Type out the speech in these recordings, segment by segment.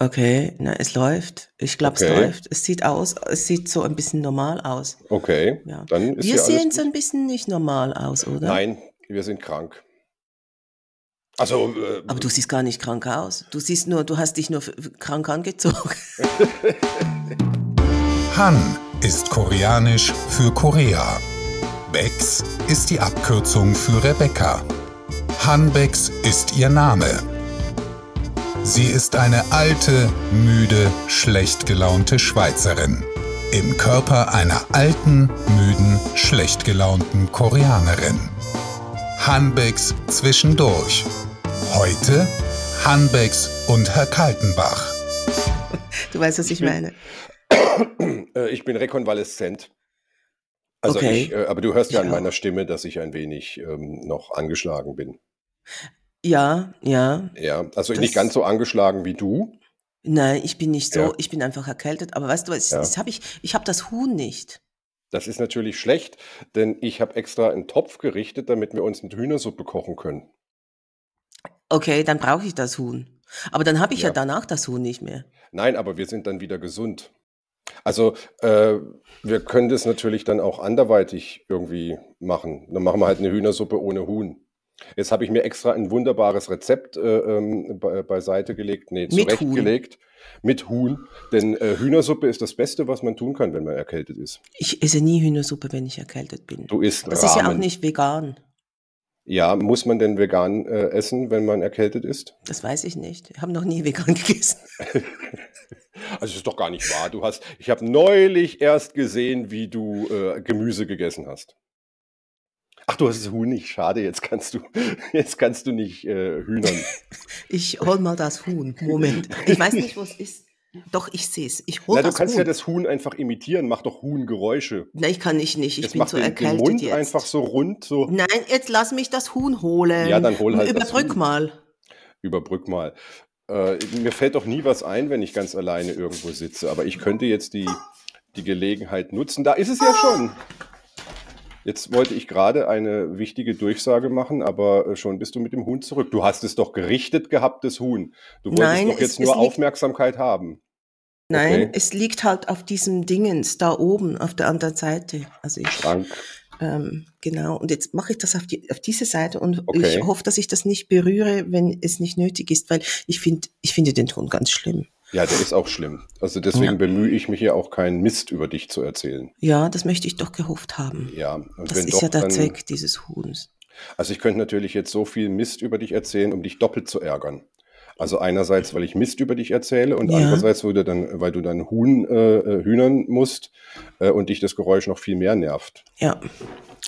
Okay, na, es läuft. Ich glaube, es Okay, läuft. Es sieht aus, es sieht so ein bisschen normal aus. okay, Ja. dann ist Wir ja alles sehen so gut. ein bisschen nicht normal aus, oder? Nein, wir sind krank. Also, Aber du äh, siehst gar nicht krank aus. Du siehst nur, du hast dich nur f- f- krank angezogen. Han ist koreanisch für Korea. Bex ist die Abkürzung für Rebecca. Han Bex ist ihr Name. Sie ist eine alte, müde, schlecht gelaunte Schweizerin. Im Körper einer alten, müden, schlecht gelaunten Koreanerin. Hanbecks zwischendurch. Heute Hanbecks und Herr Kaltenbach. Du weißt, was ich bin, meine. äh, ich bin rekonvaleszent. Also ich, Okay, äh, aber du hörst ja ich an meiner. Stimme, dass ich ein wenig ähm, noch angeschlagen bin. Ja, ja, Ja, also nicht ganz das. so angeschlagen wie du. Nein, ich bin nicht Ja, so. Ich bin einfach erkältet. Aber weißt du, was? ja. Das habe ich. Ich habe das Huhn nicht. Das ist natürlich schlecht, denn ich habe extra einen Topf gerichtet, damit wir uns eine Hühnersuppe kochen können. Okay, dann brauche ich das Huhn. Aber dann habe ich ja Ja. danach das Huhn nicht mehr. Nein, aber wir sind dann wieder gesund. Also äh, wir können das natürlich dann auch anderweitig irgendwie machen. Dann machen wir halt eine Hühnersuppe ohne Huhn. Jetzt habe ich mir extra ein wunderbares Rezept äh, ähm, be beiseite gelegt, nee, Mit Huhn. zurechtgelegt mit Huhn. Denn äh, Hühnersuppe ist das Beste, was man tun kann, wenn man erkältet ist. Ich esse nie Hühnersuppe, wenn ich erkältet bin. Du isst Das ist ja auch Ramen. nicht vegan. Ja, muss man denn vegan äh, essen, wenn man erkältet ist? Das weiß ich nicht. Ich habe noch nie vegan gegessen. Also das ist doch gar nicht wahr. Du hast, ich habe neulich erst gesehen, wie du äh, Gemüse gegessen hast. Ach, du hast das Huhn nicht. Schade, jetzt kannst du, jetzt kannst du nicht äh, hühnern. Ich hol mal das Huhn. Moment. Ich weiß nicht, wo es ist. Doch, ich sehe es. Ich hol Na, du das kannst ja das Huhn einfach imitieren. Mach doch Huhngeräusche. Nein, ich kann ich nicht. Ich Es bin macht so den, den erkältet Mund einfach jetzt. so rund, so. Nein, jetzt lass mich das Huhn Ja, holen. dann hol halt das Überbrück mal. Überbrück mal. Äh, mir fällt doch nie was ein, wenn ich ganz alleine irgendwo sitze. Aber ich könnte jetzt die, die Gelegenheit nutzen. Da ist es ja schon. Jetzt wollte ich gerade eine wichtige Durchsage machen, aber äh, schon bist du mit dem Huhn zurück. Du hast es doch gerichtet gehabt, das Huhn. Du wolltest Nein, doch es, jetzt es nur liegt. Aufmerksamkeit haben. Nein, Okay. es liegt halt auf diesem Dingens da oben, auf der anderen Seite. Also ich, Schrank. ähm, genau. Und jetzt mache ich das auf, die, auf diese Seite und ich Okay. hoffe, dass ich das nicht berühre, wenn es nicht nötig ist, weil ich finde, ich finde den Ton ganz schlimm. Ja, der ist auch schlimm. Also deswegen Ja. bemühe ich mich ja auch keinen Mist über dich zu erzählen. Ja, das möchte ich doch gehofft haben. Ja, und Das ist doch, ja der dann. Zweck dieses Huhns. Also ich könnte natürlich jetzt so viel Mist über dich erzählen, um dich doppelt zu ärgern. Also einerseits, weil ich Mist über dich erzähle und Ja, andererseits, weil du dann, weil du dann Huhn äh, äh, hühnern musst äh, und dich das Geräusch noch viel mehr nervt. ja,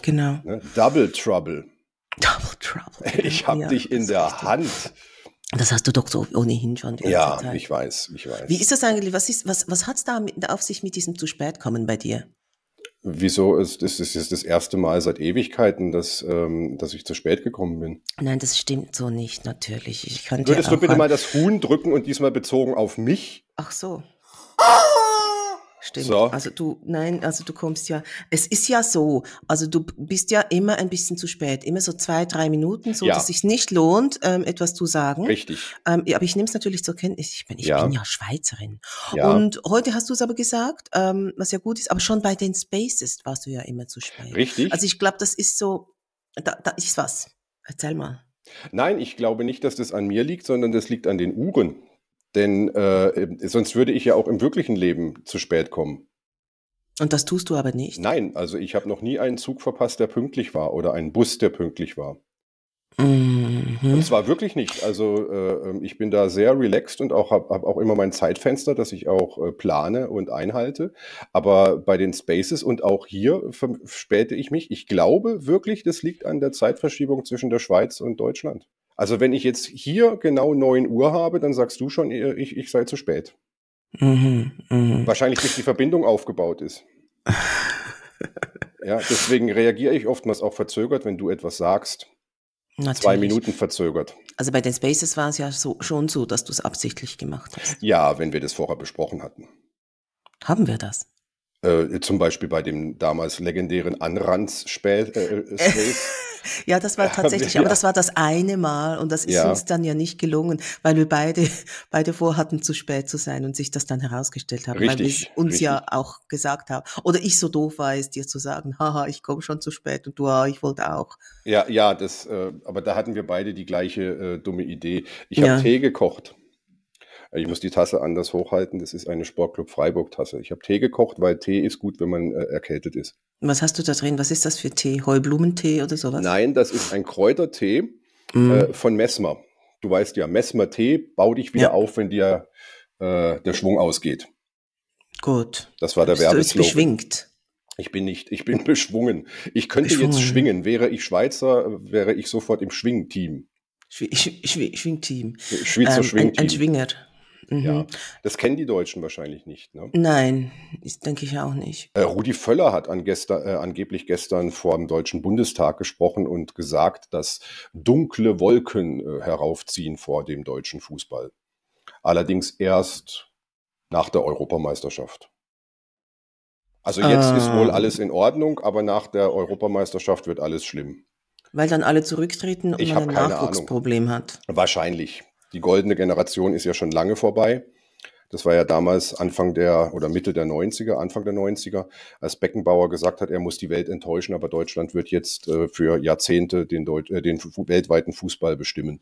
genau. Ne? Double Trouble. Double Trouble, Ich genau. hab Ja, dich in der. Hand. Das hast du doch so ohnehin schon Ja, ich weiß, ich Wie weiß. ist das eigentlich? Was, ist, was, was hat's da mit, auf sich mit diesem zu spät kommen bei dir? Wieso ist das ist jetzt das erste Mal seit Ewigkeiten, dass, ähm, dass ich zu spät gekommen bin? Nein, das stimmt so nicht, natürlich. Ich ja Würdest du bitte mal das Huhn drücken und diesmal bezogen auf mich? Ach so. Stimmt. So. Also du, nein, also du kommst ja, es ist ja so, also du bist ja immer ein bisschen zu spät, immer so zwei, drei Minuten, so Ja. dass sich nicht lohnt, ähm, etwas zu sagen. Richtig. Ähm, aber ich nehme es natürlich zur Kenntnis. Ich bin, ich Ja. bin ja Schweizerin. Ja. Und heute hast du es aber gesagt, ähm, was ja gut ist, aber schon bei den Spaces warst du ja immer zu spät. Richtig. Also ich glaube, das ist so, da, da ist was. Erzähl mal. Nein, ich glaube nicht, dass das an mir liegt, sondern das liegt an den Uhren. Denn äh, sonst würde ich ja auch im wirklichen Leben zu spät kommen. Und das tust du aber nicht. Nein, also ich habe noch nie einen Zug verpasst, der pünktlich war oder einen Bus, der pünktlich war. Und Mhm. zwar wirklich nicht. Also äh, ich bin da sehr relaxed und auch habe hab auch immer mein Zeitfenster, das ich auch äh, plane und einhalte. Aber bei den Spaces und auch hier verspäte ich mich. Ich glaube wirklich, das liegt an der Zeitverschiebung zwischen der Schweiz und Deutschland. Also wenn ich jetzt hier genau 9 Uhr habe, dann sagst du schon, äh, ich, ich sei zu spät. Mhm. Mhm. Wahrscheinlich bis die Verbindung aufgebaut ist. Ja, deswegen reagiere ich oftmals auch verzögert, wenn du etwas sagst. Zwei Natürlich. Minuten verzögert. Also bei den Spaces war es ja so, schon so, dass du es absichtlich gemacht hast. Ja, wenn wir das vorher besprochen hatten. Haben wir das? Äh, zum Beispiel bei dem damals legendären Anranz-Space. Äh, äh ja, das war tatsächlich, ja. aber das war das eine Mal und das ist ja. uns dann ja nicht gelungen, weil wir beide, beide vorhatten, zu spät zu sein und sich das dann herausgestellt haben, richtig, weil wir uns richtig. ja auch gesagt haben. Oder ich so doof war es, dir zu sagen, haha, ich komme schon zu spät und du, ah, ich wollte auch. Ja, ja, das, äh, aber da hatten wir beide die gleiche äh, dumme Idee. Ich habe Tee gekocht. Ich muss die Tasse anders hochhalten. Das ist eine Sportclub Freiburg Tasse. Ich habe Tee gekocht, weil Tee ist gut, wenn man äh, erkältet ist. Was hast du da drin? Was ist das für Tee? Heublumentee oder sowas? Nein, das ist ein Kräutertee mm. äh, von Messmer. Du weißt ja, Messmer Tee, bau dich wieder ja. auf, wenn dir äh, der Schwung ausgeht. Gut. Das war der Werbeslogan. Du bist beschwingt. Ich bin nicht, ich bin beschwungen. Ich könnte beschwungen. jetzt schwingen. Wäre ich Schweizer, wäre ich sofort im Schwingteam. Schwing, Schwingteam. Schweizer ähm, Schwingteam. Ein, ein Schwinger. Mhm. Ja, das kennen die Deutschen wahrscheinlich nicht. Ne? Nein, das denke ich auch nicht. Äh, Rudi Völler hat an gestern, äh, angeblich gestern vor dem Deutschen Bundestag gesprochen und gesagt, dass dunkle Wolken äh, heraufziehen vor dem deutschen Fußball. Allerdings erst nach der Europameisterschaft. Also jetzt ah. ist wohl ah. alles in Ordnung, aber nach der Europameisterschaft wird alles schlimm. Weil dann alle zurücktreten und ich man ein Nachwuchsproblem hat. Wahrscheinlich. Die goldene Generation ist ja schon lange vorbei. Das war ja damals Anfang der oder Mitte der 90er, Anfang der 90er, als Beckenbauer gesagt hat, er muss die Welt enttäuschen, aber Deutschland wird jetzt äh, für Jahrzehnte den, Deut äh, den weltweiten Fußball bestimmen.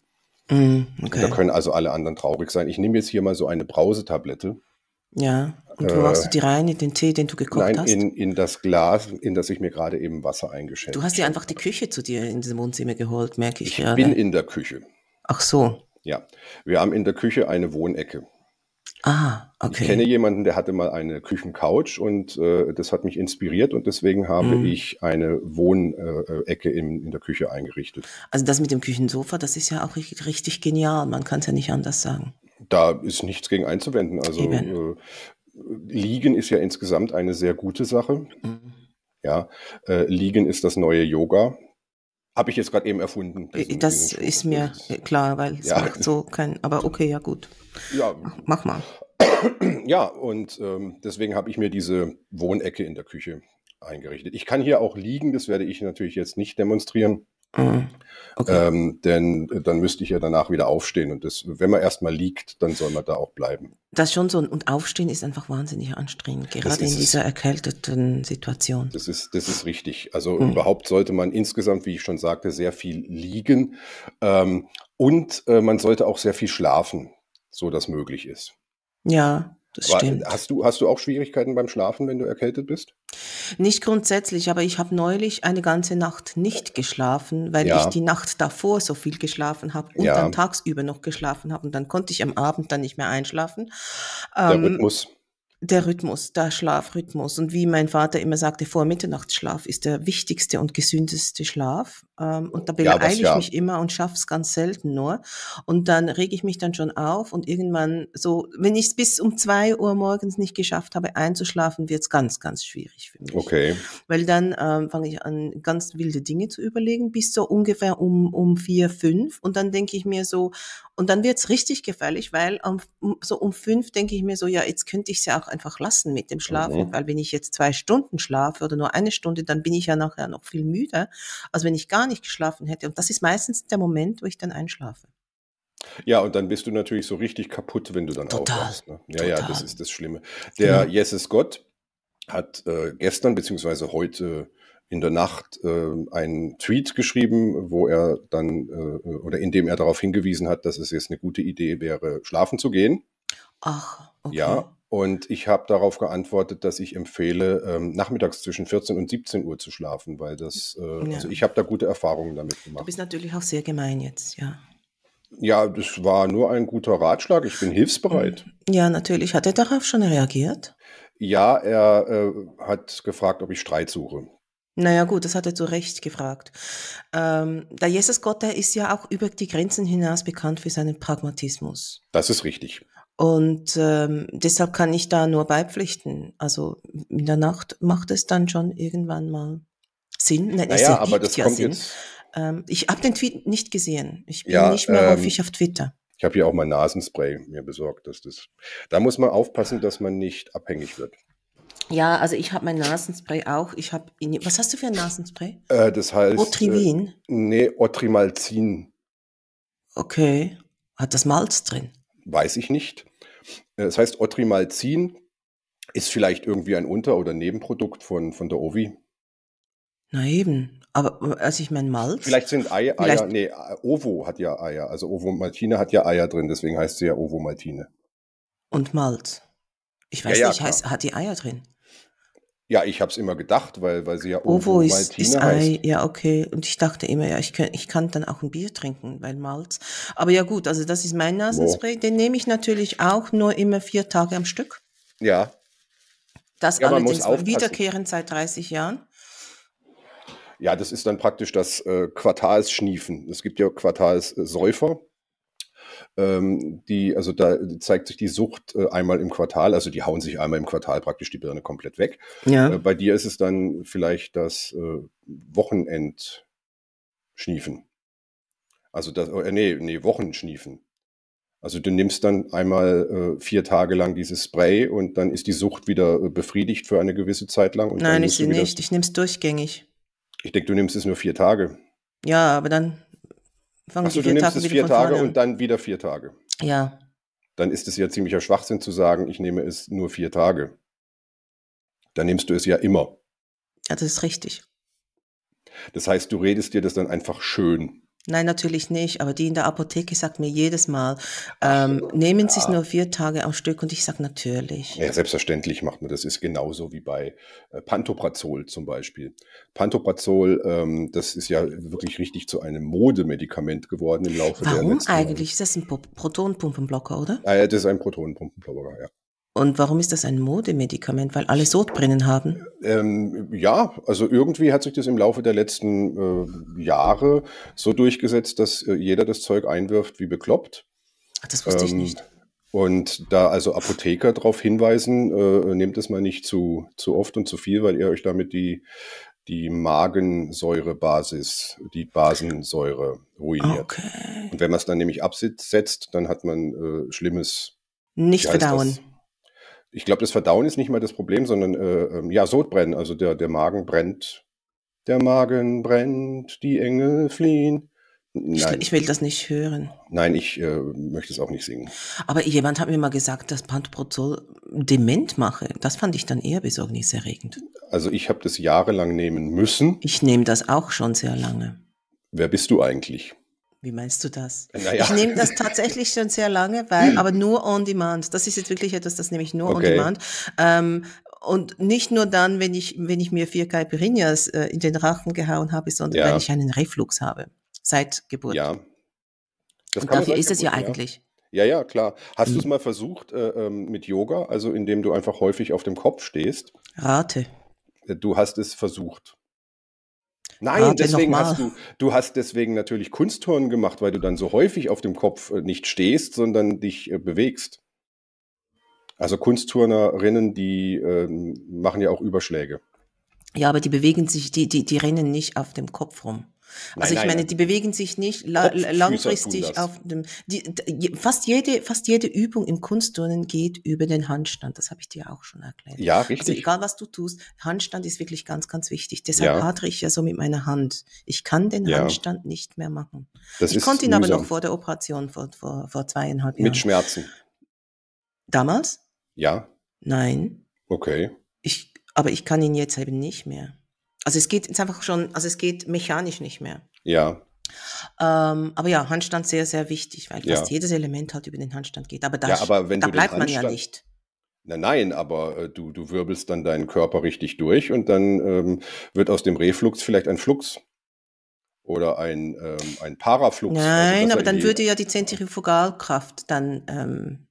Mm, okay. Da können also alle anderen traurig sein. Ich nehme jetzt hier mal so eine Brausetablette. Ja, und wo äh, machst du die rein? In den Tee, den du gekocht nein, hast? Nein, in, in das Glas, in das ich mir gerade eben Wasser eingeschenkt habe. Du hast dir einfach die Küche zu dir in diesem Wohnzimmer geholt, merke ich, ich. Ich bin in der Küche. Ach so. Ja, wir haben in der Küche eine Wohnecke. Ah, okay. Ich kenne jemanden, der hatte mal eine Küchencouch und äh, das hat mich inspiriert und deswegen habe mm. ich eine Wohnecke äh, in, in der Küche eingerichtet. Also das mit dem Küchensofa, das ist ja auch richtig, richtig genial. Man kann es ja nicht anders sagen. Da ist nichts gegen einzuwenden. Also äh, Liegen ist ja insgesamt eine sehr gute Sache. Mm. Ja, äh, Liegen ist das neue Yoga. Habe ich jetzt gerade eben erfunden. Das ist mir klar, weil es ja. macht so kein, aber okay, ja gut. Ja. Mach mal. Ja, und ähm, deswegen habe ich mir diese Wohnecke in der Küche eingerichtet. Ich kann hier auch liegen, das werde ich natürlich jetzt nicht demonstrieren. Mhm. Okay. Ähm, denn äh, dann müsste ich ja danach wieder aufstehen. Und das, wenn man erstmal liegt, dann soll man da auch bleiben. Das schon so. Und aufstehen ist einfach wahnsinnig anstrengend, gerade in dieser erkälteten Situation. Das ist, das ist richtig. Also mhm. überhaupt sollte man insgesamt, wie ich schon sagte, sehr viel liegen. Ähm, und äh, man sollte auch sehr viel schlafen, so dass möglich ist. Ja, das aber stimmt. Hast du, hast du auch Schwierigkeiten beim Schlafen, wenn du erkältet bist? Nicht grundsätzlich, aber ich habe neulich eine ganze Nacht nicht geschlafen, weil ja. ich die Nacht davor so viel geschlafen habe und ja. dann tagsüber noch geschlafen habe und dann konnte ich am Abend dann nicht mehr einschlafen. Der ähm, Rhythmus der Rhythmus, der Schlafrhythmus. Und wie mein Vater immer sagte, vor Mitternachtsschlaf ist der wichtigste und gesündeste Schlaf. Ähm, und da beeile ja, ich mich immer und schaff's ganz selten nur. Und dann rege ich mich dann schon auf und irgendwann so, wenn ich es bis um zwei Uhr morgens nicht geschafft habe einzuschlafen, wird's ganz, ganz schwierig für mich. Okay. Weil dann ähm, fange ich an, ganz wilde Dinge zu überlegen, bis so ungefähr um, um vier, fünf. Und dann denke ich mir so, und dann wird's richtig gefährlich, weil um, so um fünf denke ich mir so, ja, jetzt könnte ich es ja auch einfach lassen mit dem Schlafen, mhm. weil wenn ich jetzt zwei Stunden schlafe oder nur eine Stunde, dann bin ich ja nachher noch viel müder, als wenn ich gar nicht geschlafen hätte. Und das ist meistens der Moment, wo ich dann einschlafe. Ja, und dann bist du natürlich so richtig kaputt, wenn du dann Total. aufwachst. Ne? Ja, Total. ja, das ist das Schlimme. Der genau. Jesse Scott hat äh, gestern beziehungsweise heute in der Nacht äh, einen Tweet geschrieben, wo er dann äh, oder in dem er darauf hingewiesen hat, dass es jetzt eine gute Idee wäre, schlafen zu gehen. Ach, okay. Ja, und ich habe darauf geantwortet, dass ich empfehle, ähm, nachmittags zwischen 14 und 17 Uhr zu schlafen, weil das, äh, ja. also ich habe da gute Erfahrungen damit gemacht. Du bist natürlich auch sehr gemein jetzt, ja. Ja, das war nur ein guter Ratschlag. Ich bin hilfsbereit. Ja, natürlich. Hat er darauf schon reagiert? Ja, er äh, hat gefragt, ob ich Streit suche. Naja gut, das hat er zu Recht gefragt. Ähm, der Jesus Gott, der ist ja auch über die Grenzen hinaus bekannt für seinen Pragmatismus. Das ist richtig. Und ähm, deshalb kann ich da nur beipflichten. Also in der Nacht macht es dann schon irgendwann mal Sinn. Na, naja, aber das ja kommt Sinn. jetzt. Ähm, ich habe den Tweet nicht gesehen. Ich bin ja, nicht mehr ähm, häufig auf Twitter. Ich habe hier auch mal Nasenspray mir besorgt. Dass das, da muss man aufpassen, dass man nicht abhängig wird. Ja, also ich habe mein Nasenspray auch. Ich habe, was hast du für ein Nasenspray? Äh, das heißt. Otrivin? Äh, nee, Otrimalzin. Okay. Hat das Malz drin? Weiß ich nicht. Äh, das heißt, Otrimalzin ist vielleicht irgendwie ein Unter- oder Nebenprodukt von, von der Ovi. Na eben. Aber also ich meine Malz. Vielleicht sind Eier, Vielleicht Eier, nee, Ovo hat ja Eier. Also Ovo Maltine hat ja Eier drin, deswegen heißt sie ja Ovo Maltine. Und Malz. Ich weiß ja, ja, nicht, heißt, hat die Eier drin? Ja, ich habe es immer gedacht, weil, weil sie ja Ovo ist, ist Ei, ja okay. Und ich dachte immer, ja, ich kann, ich kann dann auch ein Bier trinken, weil Malz. Aber ja gut, also das ist mein Nasenspray. Den nehme ich natürlich auch nur immer vier Tage am Stück. Ja. Das ja, allerdings wiederkehrend seit 30 Jahren. Ja, das ist dann praktisch das äh, Quartalsschniefen. Es gibt ja Quartalssäufer. Ähm, die, also da zeigt sich die Sucht äh, einmal im Quartal, also die hauen sich einmal im Quartal praktisch die Birne komplett weg. Ja. Äh, bei dir ist es dann vielleicht das äh, Wochenendschniefen. Also das, äh, nee, nee, Wochenschniefen. Also du nimmst dann einmal äh, vier Tage lang dieses Spray und dann ist die Sucht wieder äh, befriedigt für eine gewisse Zeit lang. Nein, ich sie nicht. Ich nehme es durchgängig. Ich denke, du nimmst es nur vier Tage. Ja, aber dann fangen Achso, du nimmst Tage es vier Tage und dann wieder vier Tage. Ja. Dann ist es ja ziemlicher Schwachsinn zu sagen, ich nehme es nur vier Tage. Dann nimmst du es ja immer. Ja, das ist richtig. Das heißt, du redest dir das dann einfach schön. Nein, natürlich nicht. Aber die in der Apotheke sagt mir jedes Mal, ähm, nehmen. Sie es nur vier Tage am Stück und ich sage natürlich. Ja, selbstverständlich macht man das. Ist genauso wie bei äh, Pantoprazol zum Beispiel. Pantoprazol, ähm, das ist ja wirklich richtig zu einem Modemedikament geworden im Laufe Warum der letzten eigentlich? Jahre. Ist das ein Protonenpumpenblocker, oder? Ah, ja, das ist ein Protonenpumpenblocker, ja. Und warum ist das ein Modemedikament? Weil alle Sodbrennen haben? Ähm, ja, also irgendwie hat sich das im Laufe der letzten äh, Jahre so durchgesetzt, dass äh, jeder das Zeug einwirft wie bekloppt. Ach, das wusste ähm, ich nicht. Und da also Apotheker darauf hinweisen, äh, nehmt es mal nicht zu, zu oft und zu viel, weil ihr euch damit die, die Magensäurebasis, die Basensäure ruiniert. Okay. Und wenn man es dann nämlich absetzt, dann hat man äh, schlimmes nicht verdauen. Das? Ich glaube, das Verdauen ist nicht mal das Problem, sondern äh, ähm, ja, Sodbrennen. Also der, der Magen brennt. Der Magen brennt, die Engel fliehen. Nein. Ich, will das nicht hören. Nein, ich äh, möchte es auch nicht singen. Aber jemand hat mir mal gesagt, dass Pantoprazol dement mache. Das fand ich dann eher besorgniserregend. Also ich habe das jahrelang nehmen müssen. Ich nehme das auch schon sehr lange. Wer bist du eigentlich? Wie meinst du das? Naja. Ich nehme das tatsächlich schon sehr lange, weil, aber nur on demand. Das ist jetzt wirklich etwas, das nehme ich nur okay. on demand. Ähm, und nicht nur dann, wenn ich, wenn ich mir vier Caipirinhas äh, in den Rachen gehauen habe, sondern ja. wenn ich einen Reflux habe. Seit Geburt. Ja. Das und dafür ist es ja, ja eigentlich. Ja, ja, klar. Hast mhm. du es mal versucht äh, ähm, mit Yoga, also indem du einfach häufig auf dem Kopf stehst? Rate. Äh, du hast es versucht. Nein, deswegen hast du, du hast deswegen natürlich Kunstturnen gemacht, weil du dann so häufig auf dem Kopf äh, nicht stehst, sondern dich äh, bewegst. Also Kunstturnerinnen, die äh, machen ja auch Überschläge. Ja, aber die bewegen sich, die, die, die rennen nicht auf dem Kopf rum. Also nein, ich meine, die bewegen sich nicht la langfristig auf dem. Die, fast jede, fast jede Übung im Kunstturnen geht über den Handstand. Das habe ich dir auch schon erklärt. Ja, also richtig. Also egal was du tust, Handstand ist wirklich ganz, ganz wichtig. Deshalb ja. hadere ich ja so mit meiner Hand. Ich kann den ja. Handstand nicht mehr machen. Das ich konnte ihn mühsam. aber noch vor der Operation vor, vor, vor zweieinhalb Jahren. Mit Schmerzen. Damals? Ja. Nein. Okay. Ich, aber ich kann ihn jetzt eben nicht mehr. Also es geht jetzt einfach schon, also es geht mechanisch nicht mehr. Ja. Ähm, aber ja, Handstand sehr, sehr wichtig, weil fast ja. jedes Element halt über den Handstand geht. Aber da, ja, aber da bleibt man ja nicht. Na, nein, aber äh, du, du wirbelst dann deinen Körper richtig durch und dann ähm, wird aus dem Reflux vielleicht ein Flux oder ein, ähm, ein Paraflux. Also nein, also aber dann würde ja die Zentrifugalkraft dann ähm,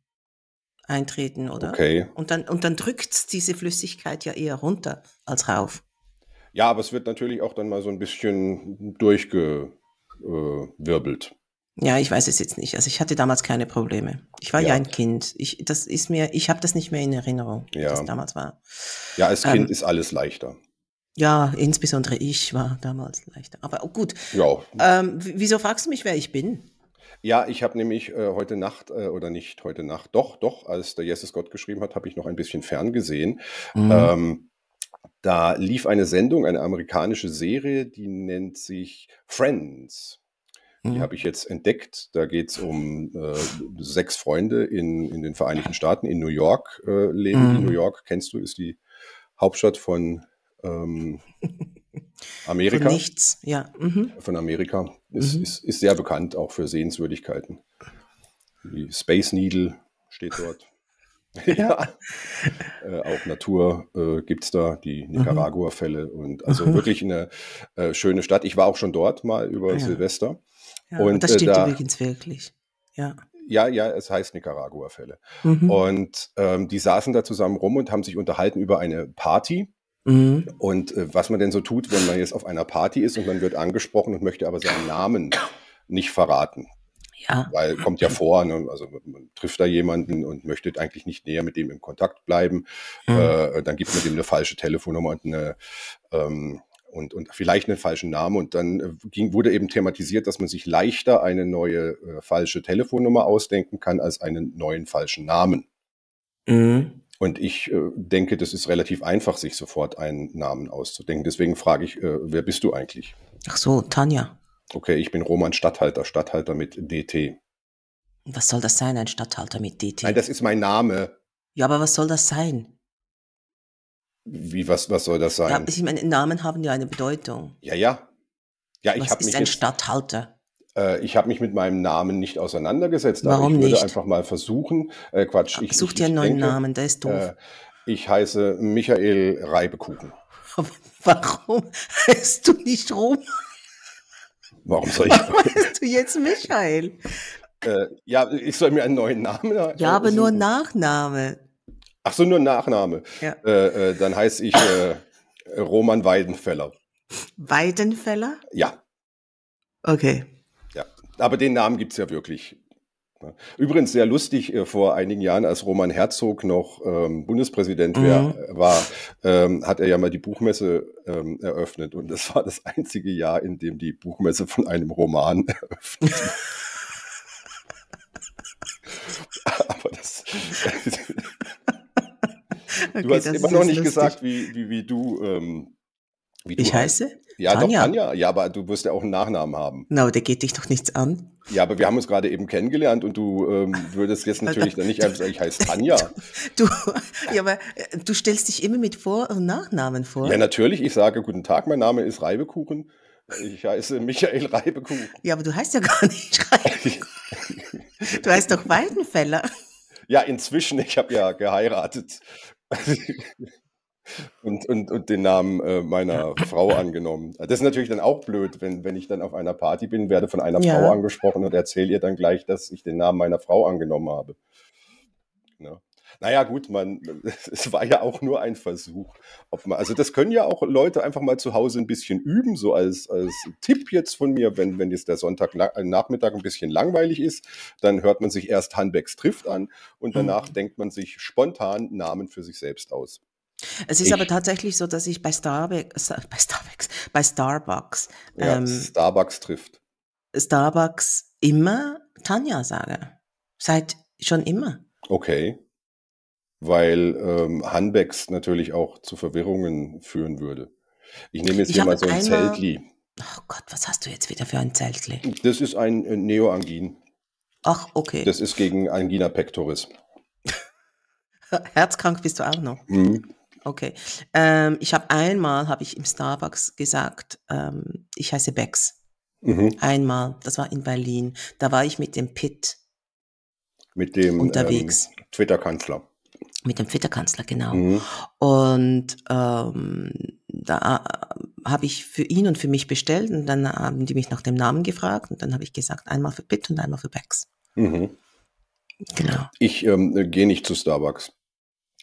eintreten, oder? Okay. Und dann, und dann drückt diese Flüssigkeit ja eher runter als rauf. Ja, aber es wird natürlich auch dann mal so ein bisschen durchgewirbelt. Ja, ich weiß es jetzt nicht. Also ich hatte damals keine Probleme. Ich war ja, ja ein Kind. Ich, das ist mir, ich habe das nicht mehr in Erinnerung, ja. wie das damals war. Ja, als Kind ähm, ist alles leichter. Ja, insbesondere ich war damals leichter. Aber gut. Ja. Ähm, wieso fragst du mich, wer ich bin? Ja, ich habe nämlich äh, heute Nacht äh, oder nicht heute Nacht, doch, doch, als der Jesus Gott geschrieben hat, habe ich noch ein bisschen ferngesehen. Mhm. Ähm, da lief eine Sendung, eine amerikanische Serie, die nennt sich Friends. Die Mhm. habe ich jetzt entdeckt. Da geht es um äh, sechs Freunde in, in den Vereinigten Staaten, in New York äh, leben. Mhm. New York, kennst du, ist die Hauptstadt von ähm, Von Amerika. nichts, ja. Mhm. Von Amerika. Ist, Mhm. ist, ist sehr bekannt auch für Sehenswürdigkeiten. Die Space Needle steht dort. ja. Äh, auch Natur äh, gibt es da, die Nicaragua-Fälle. Und also Mhm. wirklich eine äh, schöne Stadt. Ich war auch schon dort mal über Ja. Silvester. Ja, Und, und das äh, stimmt da- übrigens wirklich. Ja. Ja, ja, es heißt Nicaragua-Fälle. Mhm. Und ähm, die saßen da zusammen rum und haben sich unterhalten über eine Party. Mhm. Und äh, was man denn so tut, wenn man jetzt auf einer Party ist und man wird angesprochen und möchte aber seinen Namen nicht verraten. Ja. Weil kommt ja vor, ne? also man trifft da jemanden und möchte eigentlich nicht näher mit dem im Kontakt bleiben. Mhm. Äh, dann gibt man dem eine falsche Telefonnummer und eine ähm, und, und vielleicht einen falschen Namen. Und dann äh, ging, wurde eben thematisiert, dass man sich leichter eine neue äh, falsche Telefonnummer ausdenken kann als einen neuen falschen Namen. Mhm. Und ich äh, denke, das ist relativ einfach, sich sofort einen Namen auszudenken. Deswegen frage ich, äh, wer bist du eigentlich? Ach so, Tanja. Okay, ich bin Roman Statthalter, Statthalter mit DT. Was soll das sein, ein Stadthalter mit DT? Nein, das ist mein Name. ja, aber was soll das sein? Wie, was, was soll das Ja, sein? ich meine, Namen haben ja eine Bedeutung. Ja, ja. Ja, ich was habe ist mich, ein jetzt, Stadthalter? äh, ich hab mich mit meinem Namen nicht auseinandergesetzt. aber Warum ich würde nicht? einfach mal versuchen, äh, Quatsch, ich, Such ich, dir einen neuen denke, Namen, der ist doof. Äh, ich heiße Michael Reibekuchen. Warum heißt du nicht Rom? Warum soll ich? Warum heißt du jetzt Michael? äh, ja, ich soll mir einen neuen Namen äh, Ja, aber nur. Nachname. Ach so, nur Nachname. Ja. Äh, äh, dann heiße ich äh, Roman Weidenfeller. Weidenfeller? Ja, Okay. ja. Aber den Namen gibt's ja wirklich. Übrigens sehr lustig, äh, vor einigen Jahren, als Roman Herzog noch ähm, Bundespräsident Mhm. äh, war, ähm, hat er ja mal die Buchmesse ähm, eröffnet. Und das war das einzige Jahr, in dem die Buchmesse von einem Roman eröffnet wurde. Aber das, du Okay, hast immer noch nicht lustig. gesagt, wie, wie, wie du. Ähm, wie du Ich heißt. heiße? Ja, Tanja. doch, Tanja. Ja, aber du wirst ja auch einen Nachnamen haben. Na, der geht dich doch nichts an. Ja, aber wir haben uns gerade eben kennengelernt und du ähm, würdest jetzt natürlich dann nicht einfach sagen, ich heiße Tanja. Du, ja, aber äh, du stellst dich immer mit Vor- und Nachnamen vor. Ja, natürlich. Ich sage, guten Tag, mein Name ist Reibekuchen. Ich heiße Michael Reibekuchen. Ja, aber du heißt ja gar nicht Reif. Du heißt doch Weidenfeller. Ja, inzwischen, ich habe ja geheiratet. Und, und, und den Namen äh, meiner Frau angenommen. Das ist natürlich dann auch blöd, wenn, wenn ich dann auf einer Party bin, werde von einer Ja. Frau angesprochen und erzähle ihr dann gleich, dass ich den Namen meiner Frau angenommen habe. Ja. Naja, gut, man, es war ja auch nur ein Versuch. Man, also das können ja auch Leute einfach mal zu Hause ein bisschen üben, so als, als Tipp jetzt von mir, wenn, wenn jetzt der Sonntagnachmittag ein bisschen langweilig ist, dann hört man sich erst Hanbecks trifft an und danach denkt man sich spontan Namen für sich selbst aus. Es ist Ich- aber tatsächlich so, dass ich bei Starbucks, bei Starbucks, bei Starbucks, Ja, ähm, Starbucks trifft. Starbucks immer Tanja sage. Seit schon immer. Okay. Weil ähm, Hanbecks natürlich auch zu Verwirrungen führen würde. Ich nehme jetzt Ich hier mal so ein Zeltli. Oh Gott, was hast du jetzt wieder für ein Zeltli? Das ist ein äh, Neoangin. Ach, okay. Das ist gegen Angina pectoris. Herzkrank bist du auch noch. Mhm. Okay. Ähm, ich habe einmal, habe ich im Starbucks gesagt, ähm, ich heiße Bex. Mhm. Einmal, das war in Berlin. Da war ich mit dem Pitt, Mit dem Unterwegs. Ähm, Twitter-Kanzler. mit dem Twitter-Kanzler, genau. Mhm. Und ähm, da äh, habe ich für ihn und für mich bestellt und dann haben die mich nach dem Namen gefragt und dann habe ich gesagt, einmal für Pitt und einmal für Bex. Mhm. Genau. Ich ähm, äh, gehe nicht zu Starbucks.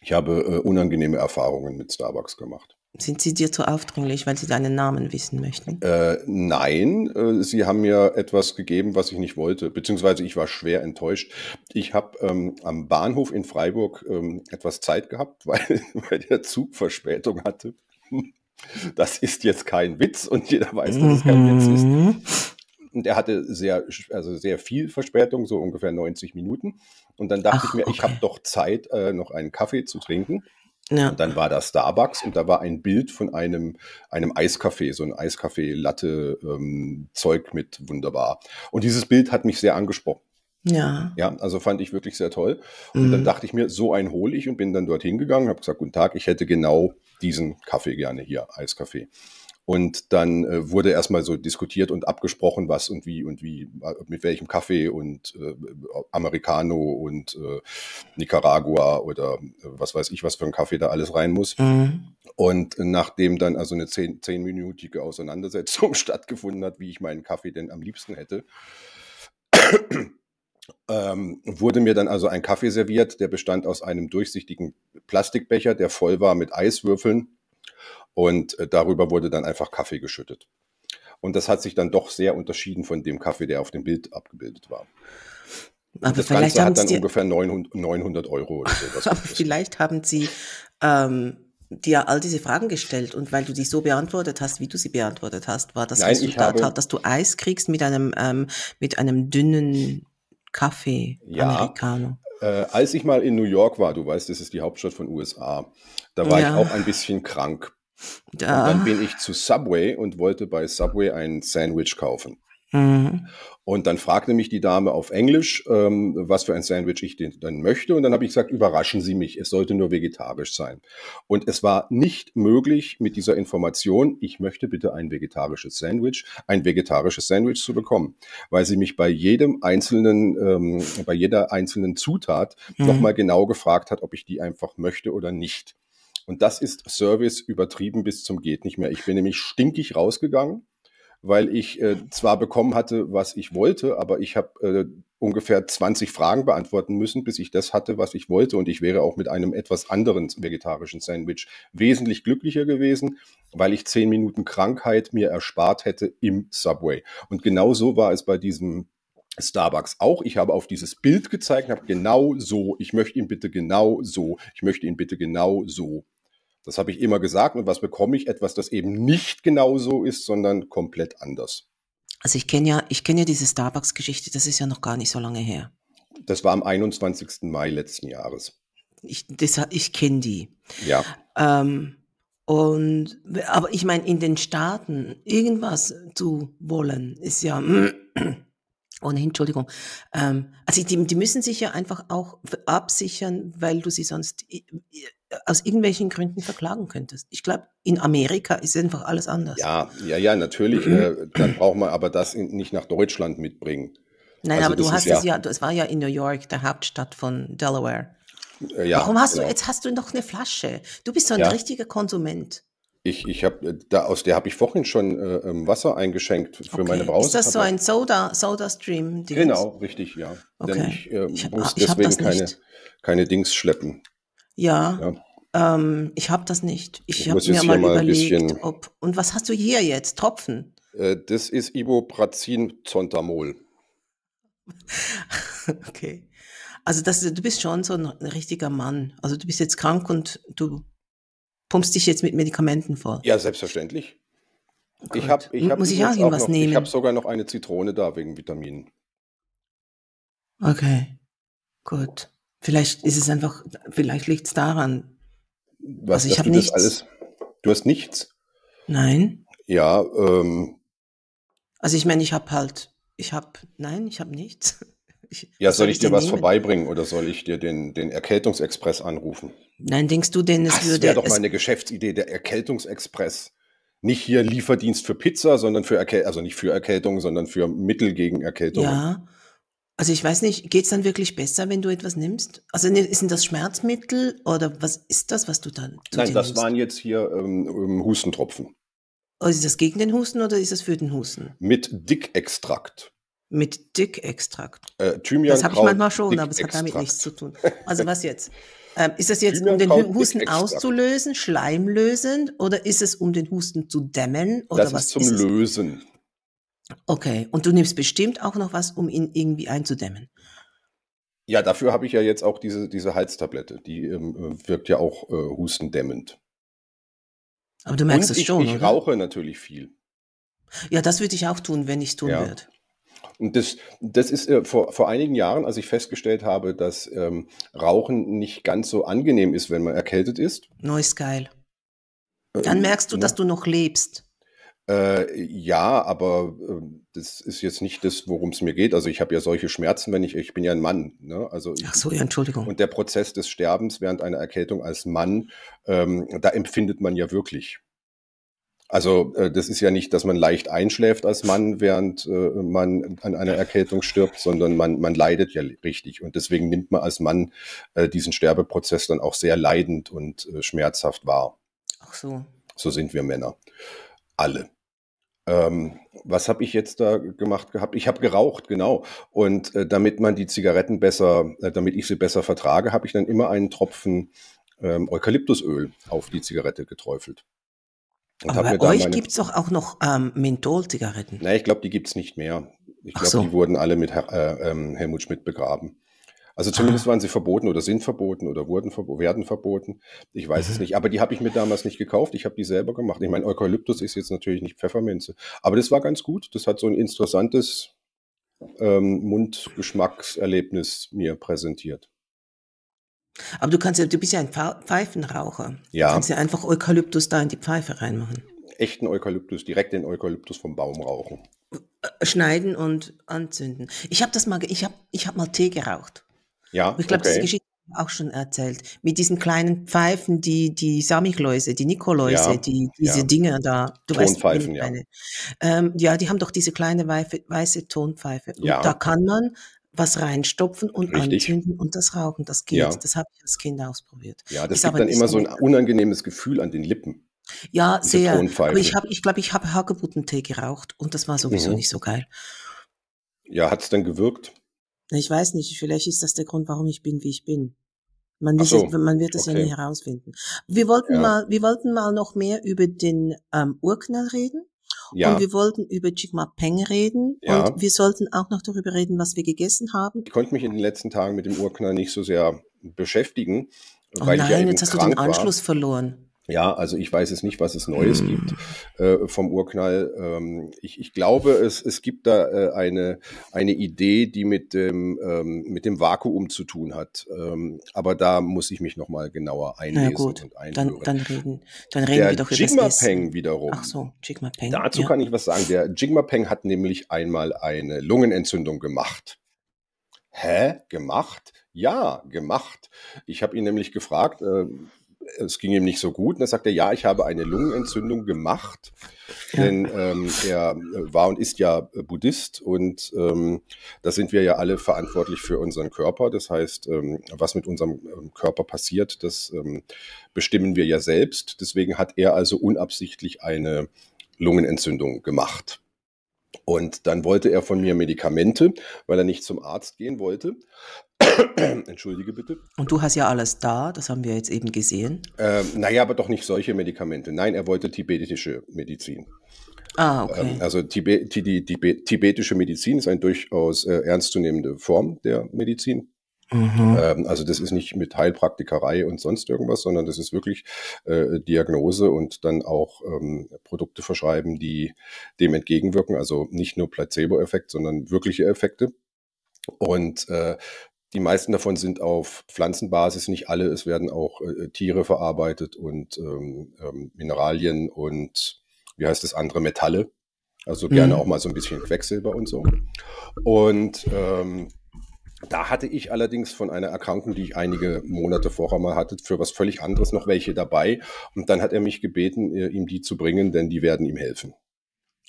Ich habe äh, unangenehme Erfahrungen mit Starbucks gemacht. Sind sie dir zu aufdringlich, weil sie deinen Namen wissen möchten? Äh, nein, äh, sie haben mir etwas gegeben, was ich nicht wollte, beziehungsweise ich war schwer enttäuscht. Ich habe ähm, am Bahnhof in Freiburg ähm, etwas Zeit gehabt, weil, weil der Zug Verspätung hatte. Das ist jetzt kein Witz und jeder weiß, dass es kein Witz ist. Mhm. Und der hatte sehr, also sehr viel Verspätung, so ungefähr 90 Minuten. Und dann dachte Ach, ich mir, ich okay. habe doch Zeit, äh, noch einen Kaffee zu trinken. Ja. Und dann war da Starbucks und da war ein Bild von einem, einem Eiskaffee, so ein Eiskaffee-Latte-Zeug mit wunderbar. Und dieses Bild hat mich sehr angesprochen. Ja. Ja, also fand ich wirklich sehr toll. Und dann Mhm. dachte ich mir, so einen hole ich und bin dann dorthin gegangen, habe gesagt, guten Tag, ich hätte genau diesen Kaffee gerne hier, Eiskaffee. Und dann äh, wurde erstmal so diskutiert und abgesprochen, was und wie und wie, äh, mit welchem Kaffee und äh, Americano und äh, Nicaragua oder äh, was weiß ich, was für ein Kaffee da alles rein muss. Mhm. Und nachdem dann also eine zehn, zehnminütige Auseinandersetzung stattgefunden hat, wie ich meinen Kaffee denn am liebsten hätte, ähm, wurde mir dann also ein Kaffee serviert, der bestand aus einem durchsichtigen Plastikbecher, der voll war mit Eiswürfeln. Und äh, darüber wurde dann einfach Kaffee geschüttet. Und das hat sich dann doch sehr unterschieden von dem Kaffee, der auf dem Bild abgebildet war. Aber das vielleicht Ganze haben hat dann ungefähr 900, 900 Euro oder sowas aber vielleicht haben sie ähm, dir all diese Fragen gestellt und weil du die so beantwortet hast, wie du sie beantwortet hast, war das Nein, Resultat habe- dass du Eis kriegst mit einem ähm, mit einem dünnen Kaffee Ja. Americano. Äh, als ich mal in New York war, du weißt, das ist die Hauptstadt von USA, da war Ja. ich auch ein bisschen krank. Und Da, dann bin ich zu Subway und wollte bei Subway ein Sandwich kaufen. mhm. Und dann fragte mich die Dame auf Englisch, ähm, was für ein Sandwich ich denn dann möchte. Und dann habe ich gesagt, überraschen Sie mich, es sollte nur vegetarisch sein. Und es war nicht möglich mit dieser Information, ich möchte bitte ein vegetarisches Sandwich, ein vegetarisches Sandwich zu bekommen, weil sie mich bei jedem einzelnen, ähm, bei jeder einzelnen Zutat Mhm. nochmal genau gefragt hat, ob ich die einfach möchte oder nicht. Und das ist Service übertrieben bis zum geht nicht mehr. Ich bin nämlich stinkig rausgegangen, weil ich äh, zwar bekommen hatte, was ich wollte, aber ich habe äh, ungefähr 20 Fragen beantworten müssen, bis ich das hatte, was ich wollte. Und ich wäre auch mit einem etwas anderen vegetarischen Sandwich wesentlich glücklicher gewesen, weil ich 10 Minuten Krankheit mir erspart hätte im Subway. Und genau so war es bei diesem Starbucks auch. Ich habe auf dieses Bild gezeigt und habe genau so, ich möchte ihn bitte genau so, ich möchte ihn bitte genau so. Das habe ich immer gesagt. Und was bekomme ich? Etwas, das eben nicht genau so ist, sondern komplett anders. Also ich kenne ja, ich kenne ja diese Starbucks-Geschichte, das ist ja noch gar nicht so lange her. Das war am 21. Mai letzten Jahres. Ich, das, ich kenne die. Ja, Ähm, und, aber ich meine, in den Staaten irgendwas zu wollen, ist ja, ohnehin, Entschuldigung, ähm, also die, die müssen sich ja einfach auch absichern, weil du sie sonst aus irgendwelchen Gründen verklagen könntest. Ich glaube, in Amerika ist einfach alles anders. ja, ja, ja, natürlich. äh, dann braucht man aber das in, nicht nach Deutschland mitbringen. Nein, also aber du hast ist es ja, du- es war ja in New York, der Hauptstadt von Delaware. Äh, ja, Warum hast genau. du, jetzt hast du noch eine Flasche. Du bist so ein Ja. richtiger Konsument. Ich, ich habe da aus der habe ich vorhin schon äh, ähm, Wasser eingeschenkt für meine Okay. Brause. Ist das so ein Soda, Soda Stream? -Dingens? Genau, richtig, ja. Denn Okay. ich, äh, Ich muss ich deswegen keine, keine Dings schleppen. Ja, Ja. ähm, ich habe das nicht. Ich Ich habe mir mal mal ein überlegt, bisschen- ob. Und was hast du hier jetzt? Tropfen? Äh, das ist Ibuprozin-Zontamol. okay. Also das, du bist schon so ein richtiger Mann. Also du bist jetzt krank und du pumpst dich jetzt mit Medikamenten voll. Ja, selbstverständlich. Ich Gut. habe ich hab Muss ich auch irgendwas noch, nehmen? Ich habe sogar noch eine Zitrone da wegen Vitaminen. Okay, gut. Vielleicht ist es einfach, vielleicht liegt es daran. Was, Also ich hab das nichts. alles. Du hast nichts. Nein. Ja, ähm, Also ich meine, ich habe halt, ich habe, nein, ich habe nichts. Ich, ja, soll ich dir was nehmen? vorbeibringen oder soll ich dir den, den Erkältungsexpress anrufen? Nein, denkst du denn, es Das würde, wäre doch es, meine Geschäftsidee, der Erkältungsexpress. Nicht hier Lieferdienst für Pizza, sondern für Erkältung, also nicht für Erkältung, sondern für Mittel gegen Erkältung. ja. Also ich weiß nicht, geht's dann wirklich besser, wenn du etwas nimmst? Also ne- sind das Schmerzmittel oder was ist das, was du dann Nein, das nimmst? waren jetzt hier ähm, ähm, Hustentropfen Also ist das gegen den Husten oder ist das für den Husten? mit Dickextrakt. Mit Dickextrakt. Äh, Thymian, Das habe ich manchmal schon, aber es hat damit nichts zu tun. Also was jetzt? Ähm, ist das jetzt, um den Husten auszulösen, schleimlösend oder ist es, um den Husten zu dämmen? Oder Das was ist zum es? Lösen. Okay, und du nimmst bestimmt auch noch was, um ihn irgendwie einzudämmen. Ja, dafür habe ich ja jetzt auch diese, diese Halstablette. Die ähm, äh, wirkt ja auch äh, hustendämmend. Aber du merkst Und es ich, schon, ich oder? rauche natürlich viel. Ja, das würde ich auch tun, wenn ich es tun Ja. würde. Und das, das ist äh, vor, vor einigen Jahren, als ich festgestellt habe, dass ähm, Rauchen nicht ganz so angenehm ist, wenn man erkältet ist. Neues geil. Dann Ähm, merkst du, dass du noch lebst. Äh, ja, aber ähm, das ist jetzt nicht das, worum es mir geht. Also ich habe ja solche Schmerzen, wenn ich, ich bin ja ein Mann. Ne? Also ich, Ach so, ja, Entschuldigung. und der Prozess des Sterbens während einer Erkältung als Mann, ähm, da empfindet man ja wirklich. Also äh, das ist ja nicht, dass man leicht einschläft als Mann, während äh, man an einer Erkältung stirbt, sondern man, man leidet ja richtig. Und deswegen nimmt man als Mann äh, diesen Sterbeprozess dann auch sehr leidend und schmerzhaft wahr. Ach so. So sind wir Männer. Alle. Ähm, was habe ich jetzt da gemacht gehabt? Ich habe geraucht, genau. Und äh, damit man die Zigaretten besser, äh, damit ich sie besser vertrage, habe ich dann immer einen Tropfen ähm, Eukalyptusöl auf die Zigarette geträufelt. Und Aber bei euch meine. gibt es doch auch noch ähm, Menthol-Zigaretten. Na, ich glaube, die gibt's nicht mehr. Ich glaube, so. die wurden alle mit Her äh, ähm, Helmut Schmidt begraben. Also zumindest Ah. waren sie verboten oder sind verboten oder wurden verbo werden verboten. Ich weiß es Mhm. nicht. Aber die habe ich mir damals nicht gekauft. Ich habe die selber gemacht. Ich meine, Eukalyptus ist jetzt natürlich nicht Pfefferminze. Aber das war ganz gut. Das hat so ein interessantes ähm, Mundgeschmackserlebnis mir präsentiert. Aber du kannst ja, du bist ja ein Pfe- Pfeifenraucher. Du Ja. kannst ja einfach Eukalyptus da in die Pfeife reinmachen. Echten Eukalyptus, direkt den Eukalyptus vom Baum rauchen. Äh, Schneiden und anzünden. Ich habe das mal, ich habe ich hab mal Tee geraucht. Ja, Aber ich glaube, diese okay. Geschichte habe ich auch schon erzählt. Mit diesen kleinen Pfeifen, die, die Samichlläuse, die Nikoläuse, Ja, die, diese ja. Dinger da. Du weißt, Tonpfeifen, ich ja. Ähm, ja, die haben doch diese kleine weiße, weiße Tonpfeife. Und Ja. da kann man was reinstopfen und Richtig. anzünden und das rauchen. Das geht. Ja. Das habe ich als Kind ausprobiert. Ja, das Ist gibt dann immer so ein unangenehmes Gefühl an den Lippen, Ja, sehr. Aber ich habe, ich glaube, ich habe Hagebuttentee geraucht und das war sowieso Mhm. nicht so geil. Ja, hat's dann gewirkt? Ich weiß nicht, vielleicht ist das der Grund, warum ich bin, wie ich bin. Man, so, man wird es ja okay. nie herausfinden. Wir wollten Ja. mal, wir wollten mal noch mehr über den ähm, Urknall reden Ja, und wir wollten über Jigma Peng reden Ja. und wir sollten auch noch darüber reden, was wir gegessen haben. ich konnte mich in den letzten Tagen mit dem Urknall nicht so sehr beschäftigen, Oh weil ich ja nein, jetzt hast du den krank war. Anschluss verloren. Ja, also ich weiß es nicht, was es Neues Hm. gibt äh, vom Urknall. Ähm, ich, ich glaube, es, es gibt da äh, eine, eine Idee, die mit dem, ähm, mit dem Vakuum zu tun hat. Ähm, aber da muss ich mich nochmal genauer Na einlesen gut, und dann, einhören. dann reden, dann reden Der wir doch über das Jigma Essen. Peng wiederum. Ach so, Jigma Peng. Dazu ja. kann ich was sagen. Der Jigma Peng hat nämlich einmal eine Lungenentzündung gemacht. Hä? Gemacht? Ja, gemacht. Ich habe ihn nämlich gefragt, äh, es ging ihm nicht so gut. Und er sagte, ja, ich habe eine Lungenentzündung gemacht. Denn ähm, er äh, war und ist ja äh, Buddhist und ähm, da sind wir ja alle verantwortlich für unseren Körper. Das heißt, ähm, was mit unserem ähm, Körper passiert, das ähm, bestimmen wir ja selbst. Deswegen hat er also unabsichtlich eine Lungenentzündung gemacht. Und dann wollte er von mir Medikamente, weil er nicht zum Arzt gehen wollte. Entschuldige bitte. Und du hast ja alles da, das haben wir jetzt eben gesehen. Ähm, naja, aber doch nicht solche Medikamente. Nein, er wollte tibetische Medizin. Ah, okay. Ähm, also Tibe die, die, die tibetische Medizin ist eine durchaus äh, ernstzunehmende Form der Medizin. mhm. Ähm, also das ist nicht mit Heilpraktikerei und sonst irgendwas, sondern das ist wirklich äh, Diagnose und dann auch ähm, Produkte verschreiben, die dem entgegenwirken. Also nicht nur Placebo-Effekt, sondern wirkliche Effekte. Und äh, die meisten davon sind auf Pflanzenbasis, nicht alle. Es werden auch äh, Tiere verarbeitet und ähm, ähm, Mineralien und wie heißt das andere Metalle. Also gerne Mhm. auch mal so ein bisschen Quecksilber und so. Und ähm, da hatte ich allerdings von einer Erkrankung, die ich einige Monate vorher mal hatte, für was völlig anderes noch welche dabei. Und dann hat er mich gebeten, äh, ihm die zu bringen, denn die werden ihm helfen.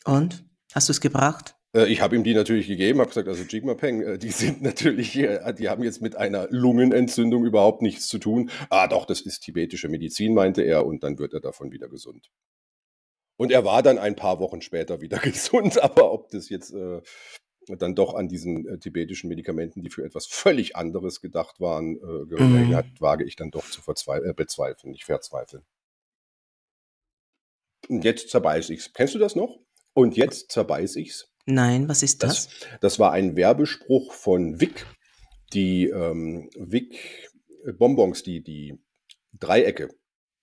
Und? Hast du es gebracht? Äh, Ich habe ihm die natürlich gegeben, habe gesagt, also Jigma Peng, äh, die sind natürlich, äh, die haben jetzt mit einer Lungenentzündung überhaupt nichts zu tun. Ah, doch, das ist tibetische Medizin, meinte er, und dann wird er davon wieder gesund. Und er war dann ein paar Wochen später wieder gesund, aber ob das jetzt äh, dann doch an diesen äh, tibetischen Medikamenten, die für etwas völlig anderes gedacht waren, äh, gelegen Mhm. hat, wage ich dann doch zu bezweifeln, nicht verzweifeln. Und jetzt zerbeiß ich's. Kennst du das noch? Und jetzt zerbeiß ich's. Nein, was ist das? Das, das war ein Werbespruch von Vic. Die ähm, Vic Bonbons, die, die Dreiecke.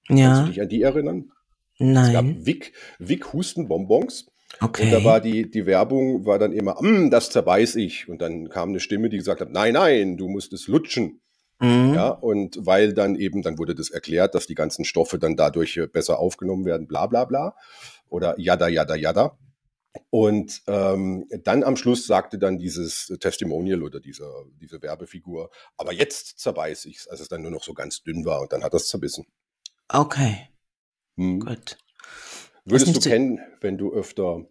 Kannst du ja, dich an die erinnern? Es gab nein. Vic, Vic Hustenbonbons Und da war Okay. die, die Werbung war dann immer, "Mm, das zerbeiß ich. Und dann kam eine Stimme, die gesagt hat, nein, nein, du musst es lutschen. Ja, Mhm. und weil dann eben, dann wurde das erklärt, dass die ganzen Stoffe dann dadurch äh, besser aufgenommen werden, bla bla bla. Oder jada, jada, jada. Und ähm, dann am Schluss sagte dann dieses Testimonial oder diese, diese Werbefigur, aber jetzt zerbeiß ich's, als es dann nur noch so ganz dünn war und dann hat das zerbissen. Okay, Hm. gut. Würdest du kennen, wenn du öfter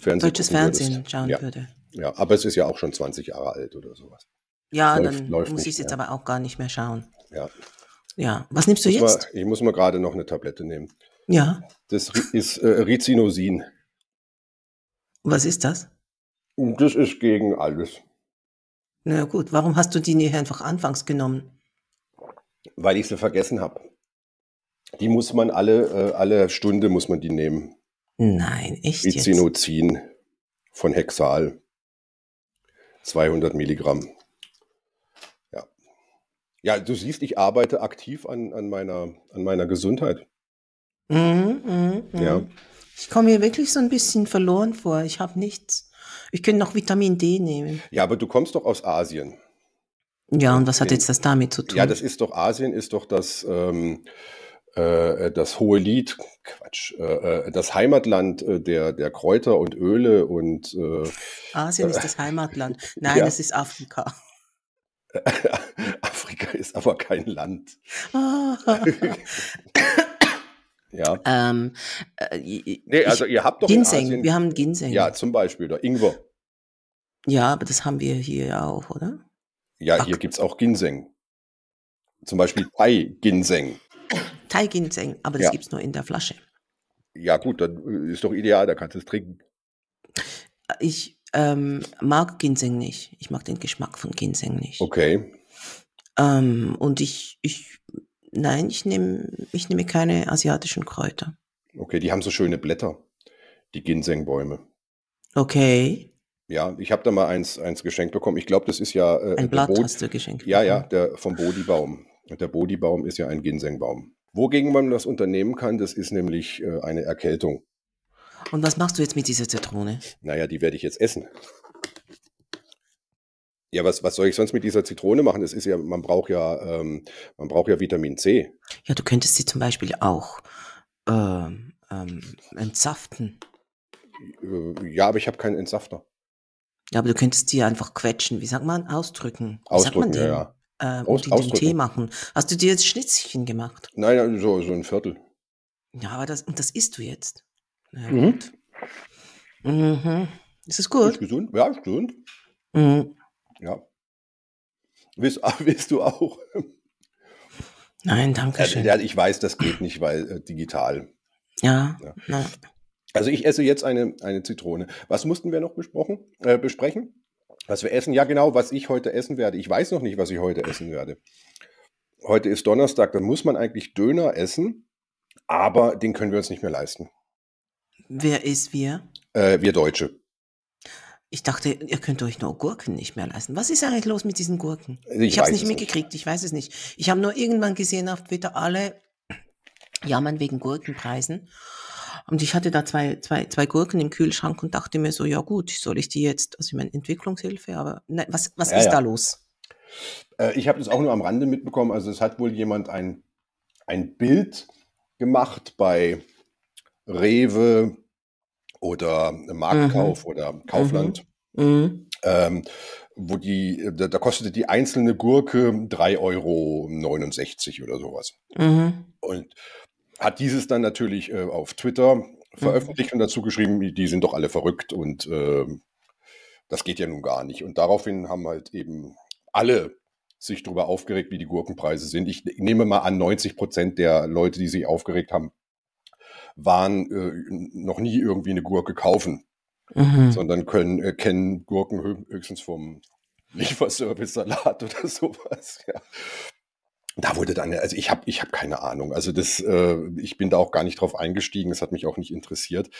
Fernsehen Deutsches gucken würdest? Fernsehen schauen Ja, würde. ja, aber es ist ja auch schon 20 Jahre alt oder sowas. Ja, Läuft, dann läuft muss ich es jetzt aber auch gar nicht mehr schauen. Ja. Ja. Was nimmst du mal, jetzt? ich muss mal gerade noch eine Tablette nehmen. Ja. Das ist äh, Rizinosin. Was ist das? Das ist gegen alles. Na gut, warum hast du die nicht einfach anfangs genommen? Weil ich sie vergessen habe. Die muss man alle, äh, alle Stunde muss man die nehmen. Nein, echt jetzt? Rizinozin von Hexal. 200 Milligramm. Ja. Ja, du siehst, ich arbeite aktiv an, an, meiner, an meiner Gesundheit. Mhm, mhm, Ja. Ich komme mir wirklich so ein bisschen verloren vor. Ich habe nichts. Ich könnte noch Vitamin D nehmen. Ja, aber du kommst doch aus Asien. Ja, und was hat jetzt das damit zu tun? Ja, das ist doch, Asien ist doch das, ähm, äh, das hohe Lied, Quatsch, äh, äh, das Heimatland äh, der, der Kräuter und Öle und äh, Asien ist das Heimatland. Nein, ja. es ist Afrika. Afrika ist aber kein Land. Ja. ähm, äh, ich- Nee, also ihr habt doch in Ginseng, Asien, wir haben Ginseng. ja, zum Beispiel, oder Ingwer. Ja, aber das haben wir hier ja auch, oder? Ja, Ach. hier gibt's auch Ginseng. Zum Beispiel Thai-Ginseng. Thai-Ginseng, aber das Ja. gibt's nur in der Flasche. Ja, gut, dann äh, ist doch ideal, da kannst du es trinken. Ich ähm, mag Ginseng nicht. Ich mag den Geschmack von Ginseng nicht. Okay. Ähm, und ich, ich, nein, ich nehme, ich nehme keine asiatischen Kräuter. Okay, die haben so schöne Blätter, die Ginsengbäume. Okay, Ja, ich habe da mal eins, eins geschenkt bekommen. Ich glaube, das ist ja äh, ein Blatt hast du geschenkt. Ja, ja, der vom Bodhibaum. Und Der Bodhibaum ist ja ein Ginsengbaum. Wogegen man das unternehmen kann, das ist nämlich äh, eine Erkältung. Und was machst du jetzt mit dieser Zitrone? Naja, die werde ich jetzt essen. Ja, was, was soll ich sonst mit dieser Zitrone machen? Das ist ja, man braucht ja, ähm, man braucht ja Vitamin C. Ja, du könntest sie zum Beispiel auch ähm, ähm, entsaften. Äh, ja, aber ich habe keinen Entsafter. Ja, aber du könntest sie einfach quetschen. Wie sagt man? Ausdrücken. Wie sagt man Ausdrücken, ja, ja. Äh, Aus- und den ausdrücken. Tee machen. Hast du dir jetzt Schnitzchen gemacht? Nein, so, so ein Viertel. Ja, aber das, das isst du jetzt. Na Mhm. gut. Mhm. Ist es Ist gut? gesund? Ja, ist gesund. Mhm. Ja. Willst, willst du auch? Nein, danke Ja, schön. ja, ich weiß, das geht nicht, weil äh, digital. Ja, Ja. Also ich esse jetzt eine, eine Zitrone. Was mussten wir noch besprochen, äh, besprechen? Was wir essen? Ja, genau, was ich heute essen werde. Ich weiß noch nicht, was ich heute essen werde. Heute ist Donnerstag, dann muss man eigentlich Döner essen, aber den können wir uns nicht mehr leisten. wer ist wir? Äh, wir Deutsche. Ich dachte, ihr könnt euch nur Gurken nicht mehr leisten. Was ist eigentlich los mit diesen Gurken? Ich Ich, habe es nicht mitgekriegt, ich weiß es nicht. Ich habe nur irgendwann gesehen auf Twitter, alle jammern wegen Gurkenpreisen. Und ich hatte da zwei, zwei, zwei Gurken im Kühlschrank und dachte mir so, ja gut, soll ich die jetzt, also ich meine Entwicklungshilfe, aber ne, was, was Ja, ist ja. da los? Äh, ich habe das auch nur am Rande mitbekommen. Also es hat wohl jemand ein, ein Bild gemacht bei Rewe oder Marktkauf oder Kaufland. Mhm. ähm, wo die, da, da kostete die einzelne Gurke 3,69 Euro oder sowas. Mhm. Und hat dieses dann natürlich äh, auf Twitter veröffentlicht und dazu geschrieben, die sind doch alle verrückt und ähm, das geht ja nun gar nicht. Und daraufhin haben halt eben alle sich darüber aufgeregt, wie die Gurkenpreise sind. Ich nehme mal an, 90 Prozent der Leute, die sich aufgeregt haben, waren äh, noch nie irgendwie eine Gurke kaufen Mhm. sondern können, äh, kennen Gurken hö- höchstens vom Lieferservice-Salat oder sowas. Ja. Da wurde dann, also ich habe ich hab keine Ahnung. Also das, äh, ich bin da auch gar nicht drauf eingestiegen. Es hat mich auch nicht interessiert.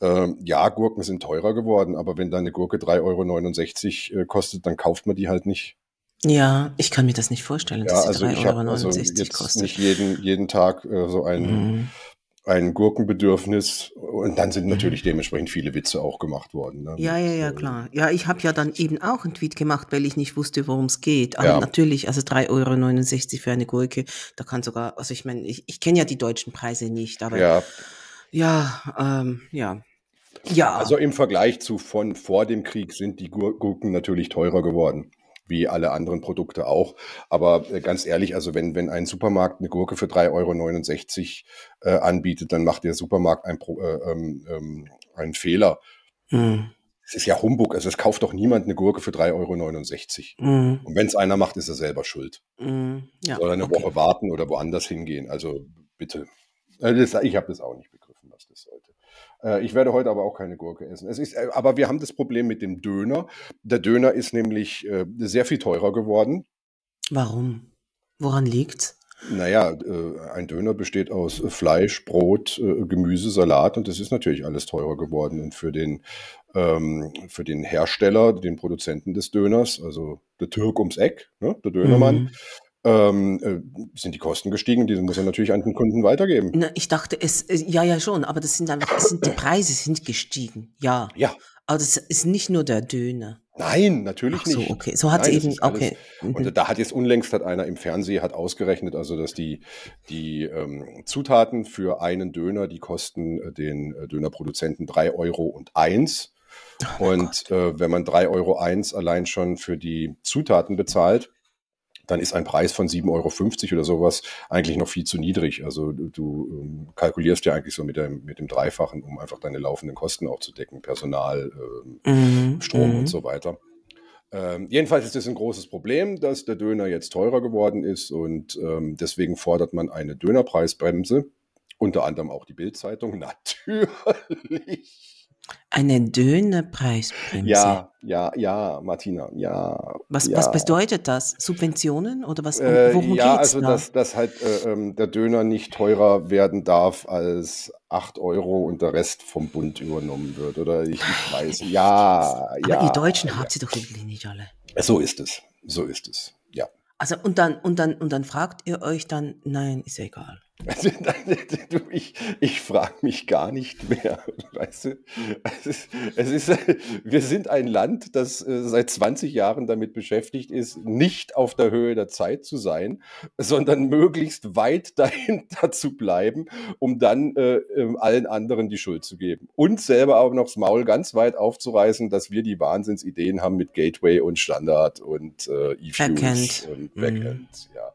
Ähm, ja, Gurken sind teurer geworden, aber wenn da eine Gurke 3,69 Euro äh, kostet, dann kauft man die halt nicht. Ja, ich kann mir das nicht vorstellen, Ja, dass also sie also 3,69 Euro jetzt kostet. nicht jeden, jeden Tag äh, so ein, Mhm. Ein Gurkenbedürfnis und dann sind Mhm. natürlich dementsprechend viele Witze auch gemacht worden. Ne? Ja, ja, ja, äh, klar. Ja, ich habe ja dann eben auch einen Tweet gemacht, weil ich nicht wusste, worum es geht. Aber Ja. natürlich, also 3,69 Euro für eine Gurke, da kann sogar, also ich meine, ich, ich kenne ja die deutschen Preise nicht, aber ja, Ja, ähm, ja. Ja, also im Vergleich zu von vor dem Krieg sind die Gur Gurken natürlich teurer geworden, wie alle anderen Produkte auch. Aber äh, ganz ehrlich, also wenn, wenn ein Supermarkt eine Gurke für 3,69 Euro äh, anbietet, dann macht der Supermarkt ein, äh, ähm, ähm, einen Fehler. mm, Es ist ja Humbug, also es kauft doch niemand eine Gurke für 3,69 Euro. mm, Und wenn es einer macht, ist er selber schuld. mm, ja, Soll er eine okay. Woche warten oder woanders hingehen. Also bitte. Äh, Das, ich habe das auch nicht begriffen, was das sollte. Äh, Ich werde heute aber auch keine Gurke essen. Es ist, äh, aber wir haben das Problem mit dem Döner. Der Döner ist nämlich äh, sehr viel teurer geworden. Warum? Woran liegt's? Naja, äh, ein Döner besteht aus äh, Fleisch, Brot, äh, Gemüse, Salat und das ist natürlich alles teurer geworden. Und für den, ähm, für den Hersteller, den Produzenten des Döners, also der Türk ums Eck, ne, der Dönermann, Mhm. Ähm, äh, sind die Kosten gestiegen. Die muss er natürlich an den Kunden weitergeben. Na, ich dachte, es, äh, ja, ja schon, aber das sind einfach, es sind, die Preise sind gestiegen, ja. Ja, Aber das ist nicht nur der Döner. nein, natürlich Ach so, nicht. okay. So hat Nein, das eben, okay. Mhm. Und da hat jetzt unlängst hat einer im Fernsehen hat ausgerechnet, also dass die, die ähm, Zutaten für einen Döner, die kosten äh, den Dönerproduzenten 3 Euro und eins. Oh Und äh, wenn man 3,01 Euro eins allein schon für die Zutaten bezahlt, dann ist ein Preis von 7,50 Euro oder sowas eigentlich noch viel zu niedrig. Also du, ähm, kalkulierst ja eigentlich so mit dem, mit dem Dreifachen, um einfach deine laufenden Kosten auch zu decken, Personal, ähm, Mhm, Strom mhm. und so weiter. Ähm, jedenfalls ist es ein großes Problem, dass der Döner jetzt teurer geworden ist und ähm, deswegen fordert man eine Dönerpreisbremse, unter anderem auch die Bildzeitung, natürlich. Eine Dönerpreisbremse. Ja, ja, ja, Martina, ja. Was, ja. was bedeutet das? Subventionen oder was? Äh, worum ja, geht's also da? dass, dass halt äh, ähm, der Döner nicht teurer werden darf als 8 Euro und der Rest vom Bund übernommen wird. Oder ich, ich weiß. Ja, Aber ja. ihr Deutschen ja. habt sie doch wirklich nicht alle. So ist es. So ist es. Ja. Also und dann und dann und dann fragt ihr euch dann, nein, ist ja egal. Also, du, ich ich frage mich gar nicht mehr, weißt du? Es ist, es ist, wir sind ein Land, das äh, seit 20 Jahren damit beschäftigt ist, nicht auf der Höhe der Zeit zu sein, sondern möglichst weit dahinter zu bleiben, um dann äh, ähm, allen anderen die Schuld zu geben. Und selber auch noch das Maul ganz weit aufzureißen, dass wir die Wahnsinnsideen haben mit Gateway und Standard und äh, E-Fuels Backend. und Mhm. Backend. Ja.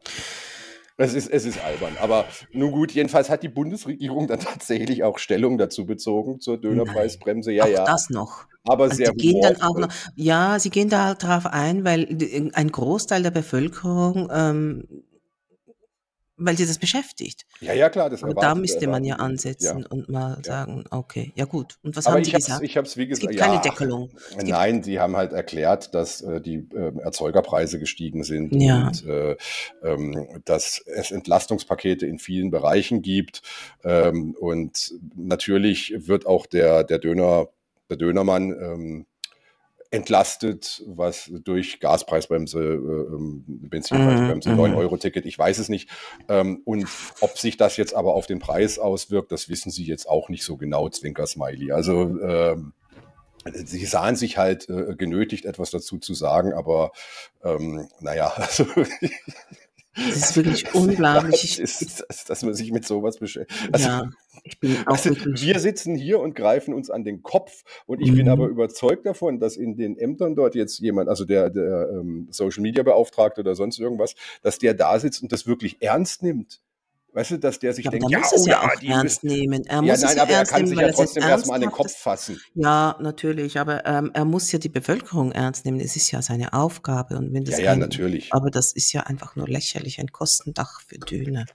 Es ist, es ist albern. Aber nun gut, jedenfalls hat die Bundesregierung dann tatsächlich auch Stellung dazu bezogen zur Dönerpreisbremse. Ja, auch ja. das noch. aber Also sehr gehen dann auch noch, ja, sie gehen da halt drauf ein, weil ein Großteil der Bevölkerung, ähm, weil sie das beschäftigt. Ja, ja, klar, das Aber da müsste man ja die. ansetzen Ja. und mal sagen, okay, ja gut. Und was Aber haben ich habe es, gesagt? ich hab's, wie es gesagt, gibt keine ja, Deckelung. Es Nein, sie haben halt erklärt, dass äh, die ähm, Erzeugerpreise gestiegen sind Ja. und äh, ähm, dass es Entlastungspakete in vielen Bereichen gibt. Ähm, und natürlich wird auch der, der Döner, der Dönermann ähm, entlastet, was durch Gaspreisbremse, äh, ähm, Benzinpreisbremse, Mhm, 9-Euro-Ticket, ich weiß es nicht. Ähm, und ob sich das jetzt aber auf den Preis auswirkt, das wissen sie jetzt auch nicht so genau, Zwinker Smiley. Also ähm, sie sahen sich halt äh, genötigt, etwas dazu zu sagen, aber ähm, naja, also es ist wirklich unglaublich. Ich, ist, dass, dass man sich mit sowas beschäftigt. Also, ja, ich bin auch also, wir sitzen hier und greifen uns an den Kopf und ich bin Mhm. aber überzeugt davon, dass in den Ämtern dort jetzt jemand, also der, der ähm, Social Media Beauftragte oder sonst irgendwas, dass der da sitzt und das wirklich ernst nimmt. Weißt du, dass der sich Ja, denkt, ja, muss es oh ja ja, die ernst müssen, nehmen. Er ja, muss es nein, ja aber er kann nehmen, sich ja trotzdem erstmal an den Kopf fassen. Ja, natürlich, aber ähm, er muss ja die Bevölkerung ernst nehmen. Es ist ja seine Aufgabe. Und wenn das Ja, ja, ein, natürlich. aber das ist ja einfach nur lächerlich, ein Kostendach für Döner.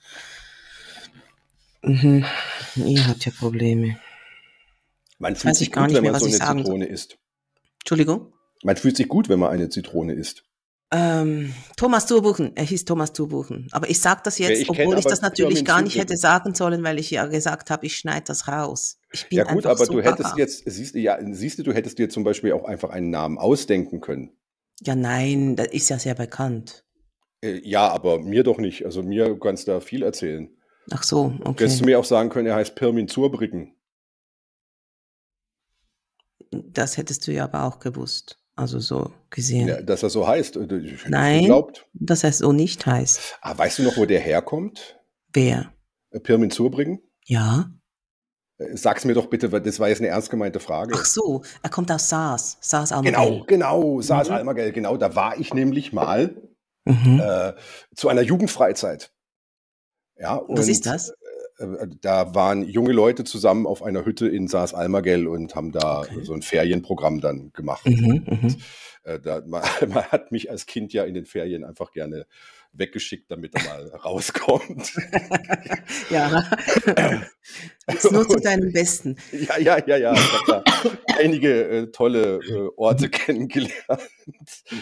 Mhm. Ihr habt ja Probleme. Man fühlt weiß sich gut, nicht wenn mehr, man was so eine. Zitrone isst. Entschuldigung? Man fühlt sich gut, wenn man eine Zitrone isst. Ähm, Thomas Turbuchen, er hieß Thomas Turbuchen. Aber ich sage das Ja, jetzt, ich obwohl ich das natürlich gar nicht hätte sagen sollen, weil ich ja gesagt habe, ich schneide das raus. Ich bin Ja gut, aber so du hättest gaga. jetzt, siehst du, ja, siehst du, du hättest dir zum Beispiel auch einfach einen Namen ausdenken können. Ja, nein, das ist ja sehr bekannt. Äh, Ja, aber mir doch nicht. Also mir kannst du da viel erzählen. Ach so, Könntest du okay. mir auch sagen können, er heißt Pirmin Zurbriggen? Das hättest du ja aber auch gewusst. Also so gesehen. Ja, dass er so heißt. äh, Ich Nein, geglaubt. dass er so nicht heißt. Ah, weißt du noch, wo der herkommt? Wer? Äh, Pirmin Zurbriggen? Ja. Äh, Sag's mir doch bitte, weil das war jetzt eine ernst gemeinte Frage. Ach so, er kommt aus Saas. Saas Genau, Almagell. genau, Saas Mhm. Almagell, genau. Da war ich nämlich mal Mhm. äh, zu einer Jugendfreizeit. Ja, Was ist und das? Äh, da waren junge Leute zusammen auf einer Hütte in Saas Almagell und haben da Okay. so ein Ferienprogramm dann gemacht. Mhm, mhm. Äh, da, man, man hat mich als Kind ja in den Ferien einfach gerne weggeschickt, damit er mal rauskommt. ja. Ist nur zu deinem Besten. Ja, ja, ja, ja. Ich habe da einige äh, tolle äh, Orte kennengelernt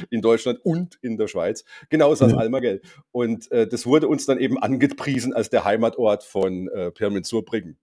in Deutschland und in der Schweiz. Genau, Saas Mhm. Almagell. Und äh, das wurde uns dann eben angepriesen als der Heimatort von äh, Pirmin Zurbriggen.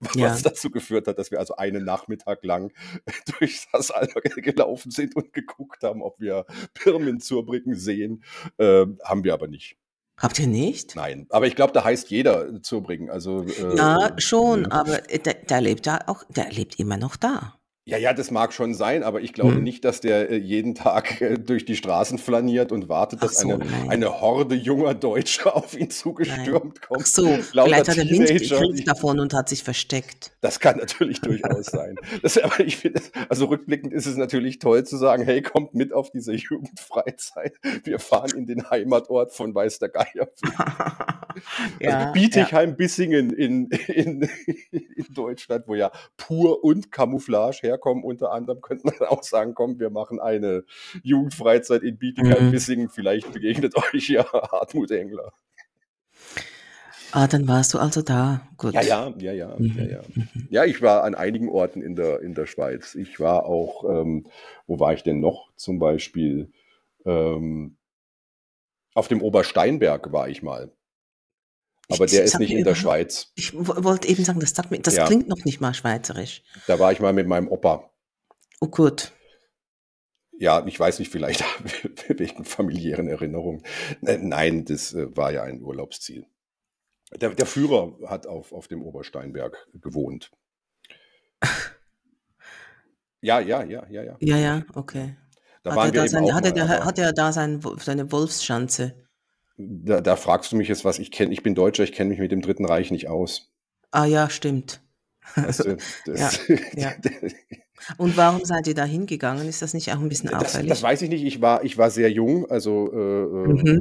Was Ja. dazu geführt hat, dass wir also einen Nachmittag lang durch Saas Almagell gelaufen sind und geguckt haben, ob wir Pirmin Zurbriggen sehen. Ähm, haben wir aber nicht. Habt ihr nicht? Nein. Aber ich glaube, da heißt jeder Zurbriggen. Also, äh, Ja, schon, ja. aber äh, der, der lebt da auch, der lebt immer noch da. Ja, ja, das mag schon sein, aber ich glaube Hm. nicht, dass der äh, jeden Tag äh, durch die Straßen flaniert und wartet, Ach dass so, eine, nein. eine Horde junger Deutscher auf ihn Nein. zugestürmt Ach kommt. so, Lauter vielleicht hat er Wind Teenager, die- davon und hat sich versteckt. Das kann natürlich durchaus sein. Das, aber ich finde, also rückblickend ist es natürlich toll zu sagen, hey, kommt mit auf diese Jugendfreizeit. Wir fahren in den Heimatort von Weiß der Geier. also Bietigheim-Bissingen in, in, in Deutschland, wo ja Pur und Camouflage herkommen, unter anderem könnte man auch sagen, komm, wir machen eine Jugendfreizeit in Bietigheim-Bissingen. Vielleicht begegnet euch ja Hartmut Engler. Ah, dann warst du also da. Gut. Ja, ja, ja, ja, Mhm, ja, ja. Ja, ich war an einigen Orten in der, in der Schweiz. Ich war auch, ähm, wo war ich denn noch? Zum Beispiel ähm, auf dem Obersteinberg war ich mal. Aber Ich- der ist nicht in der Schweiz. Ich wollte eben sagen, das, mir, das Ja. klingt noch nicht mal schweizerisch. Da war ich mal mit meinem Opa. Oh gut. Ja, ich weiß nicht, vielleicht wegen familiären Erinnerungen. Nein, das äh, war ja ein Urlaubsziel. Der, der Führer hat auf, auf dem Obersteinberg gewohnt. Ja, ja, ja, ja, ja. Ja, ja, okay. Da hat, er da sein, hat, er hat er da sein, seine Wolfsschanze? Da, da fragst du mich jetzt was. Ich kenne, ich bin Deutscher, ich kenne mich mit dem Dritten Reich nicht aus. Ah ja, stimmt. Du, das, ja. Und warum seid ihr da hingegangen? Ist das nicht auch ein bisschen das, auffällig? das weiß ich nicht. Ich war, ich war sehr jung, also äh, äh,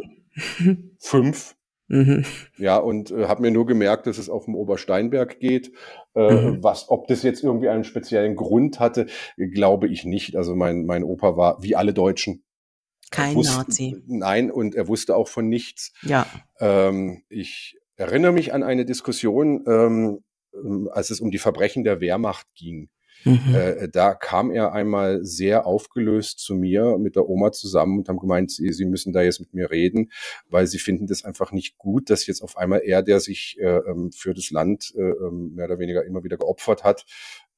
mhm. fünf. Mhm. Ja, und äh, habe mir nur gemerkt, dass es auf dem Obersteinberg geht. Äh, Mhm. Was, ob das jetzt irgendwie einen speziellen Grund hatte, glaube ich nicht. Also mein, mein Opa war wie alle Deutschen. Kein wusste- Nazi. Nein, und er wusste auch von nichts. Ja. Ähm, ich erinnere mich an eine Diskussion, ähm, ähm, als es um die Verbrechen der Wehrmacht ging. Mhm. Äh, da kam er einmal sehr aufgelöst zu mir mit der Oma zusammen und haben gemeint, sie, sie müssen da jetzt mit mir reden, weil sie finden das einfach nicht gut, dass jetzt auf einmal er, der sich äh, ähm, für das Land äh, ähm, mehr oder weniger immer wieder geopfert hat,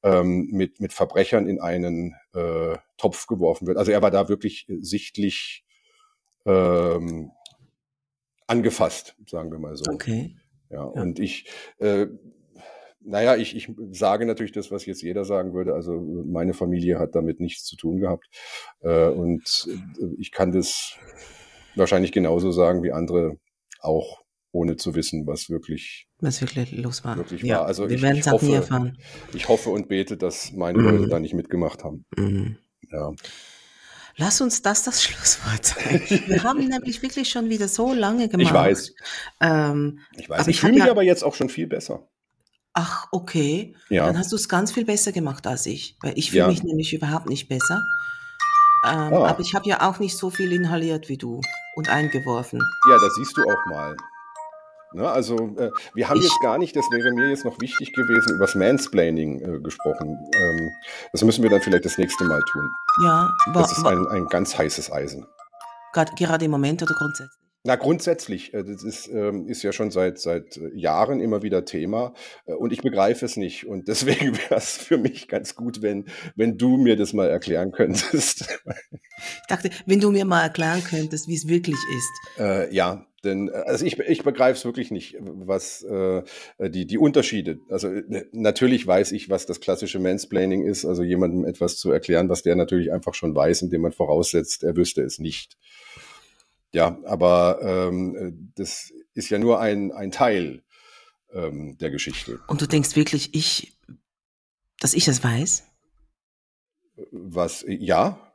ähm, mit, mit Verbrechern in einen äh, Topf geworfen wird. Also er war da wirklich sichtlich ähm, angefasst, sagen wir mal so. Okay. Ja, Ja. und ich, äh, naja, ich, ich sage natürlich das, was jetzt jeder sagen würde. Also meine Familie hat damit nichts zu tun gehabt. Äh, und äh, ich kann das wahrscheinlich genauso sagen wie andere auch, ohne zu wissen, was wirklich, Was wirklich los war. wirklich ja. war. Also Wir ich, werden es auch nie hoffe, erfahren. ich hoffe und bete, dass meine Mhm. Leute da nicht mitgemacht haben. Mhm. Ja. Lass uns das das Schlusswort sein. Wir haben nämlich wirklich schon wieder so lange gemacht. Ich weiß, Ähm, ich weiß. Aber ich fühle mich ja- aber jetzt auch schon viel besser. ach, okay. Ja. Dann hast du es ganz viel besser gemacht als ich. Weil ich fühle Ja. mich nämlich überhaupt nicht besser. Ähm, Ah. Aber ich habe ja auch nicht so viel inhaliert wie du und eingeworfen. Ja, das siehst du auch mal. Ne, also äh, wir haben Ich- jetzt gar nicht, das wäre mir jetzt noch wichtig gewesen, über das Mansplaining äh, gesprochen. Ähm, das müssen wir dann vielleicht das nächste Mal tun. Ja, wa, Das ist ein, ein ganz heißes Eisen. grad, gerade im Moment oder grundsätzlich? Na, grundsätzlich, äh, das ist, ähm, ist ja schon seit, seit äh, Jahren immer wieder Thema äh, und ich begreife es nicht. Und deswegen wäre es für mich ganz gut, wenn, wenn du mir das mal erklären könntest. Ich dachte, wenn du mir mal erklären könntest, wie es wirklich ist. äh, ja, Denn äh, also ich, ich begreife es wirklich nicht, was äh, die, die Unterschiede. Also äh, natürlich weiß ich, was das klassische Mansplaining ist, also jemandem etwas zu erklären, was der natürlich einfach schon weiß, indem man voraussetzt, er wüsste es nicht. Ja, aber ähm, das ist ja nur ein, ein Teil ähm, der Geschichte. Und du denkst wirklich, ich, dass ich das weiß? Was, ja,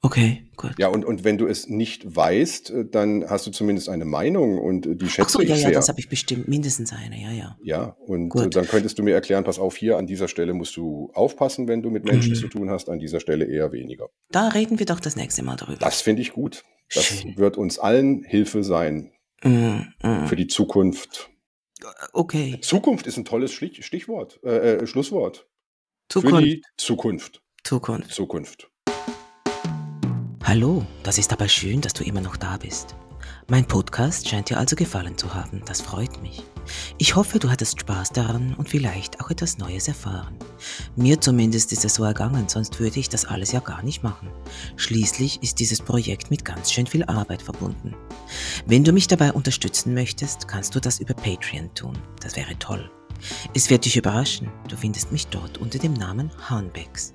Okay, gut. Ja, und, und wenn du es nicht weißt, äh, dann hast du zumindest eine Meinung und äh, die schätze Ach so, ja, ich ja, sehr. das habe ich bestimmt mindestens eine, ja, ja. Ja, und äh, gut. dann könntest du mir erklären, pass auf, hier an dieser Stelle musst du aufpassen, wenn du mit Menschen mhm. zu tun hast, an dieser Stelle eher weniger. Da reden wir doch das nächste Mal darüber. Das finde ich gut. Das Schön. wird uns allen Hilfe sein mhm, mhm. für die Zukunft. Okay. Zukunft ist ein tolles Stichwort, äh, Schlusswort. Zukunft. Für die Zukunft. Zukunft. Zukunft. Hallo, das ist aber schön, dass du immer noch da bist. Mein Podcast scheint dir also gefallen zu haben, das freut mich. Ich hoffe, du hattest Spaß daran und vielleicht auch etwas Neues erfahren. Mir zumindest ist es so ergangen, sonst würde ich das alles ja gar nicht machen. Schließlich ist dieses Projekt mit ganz schön viel Arbeit verbunden. Wenn du mich dabei unterstützen möchtest, kannst du das über Patreon tun. Das wäre toll. Es wird dich überraschen, du findest mich dort unter dem Namen Hornbecks.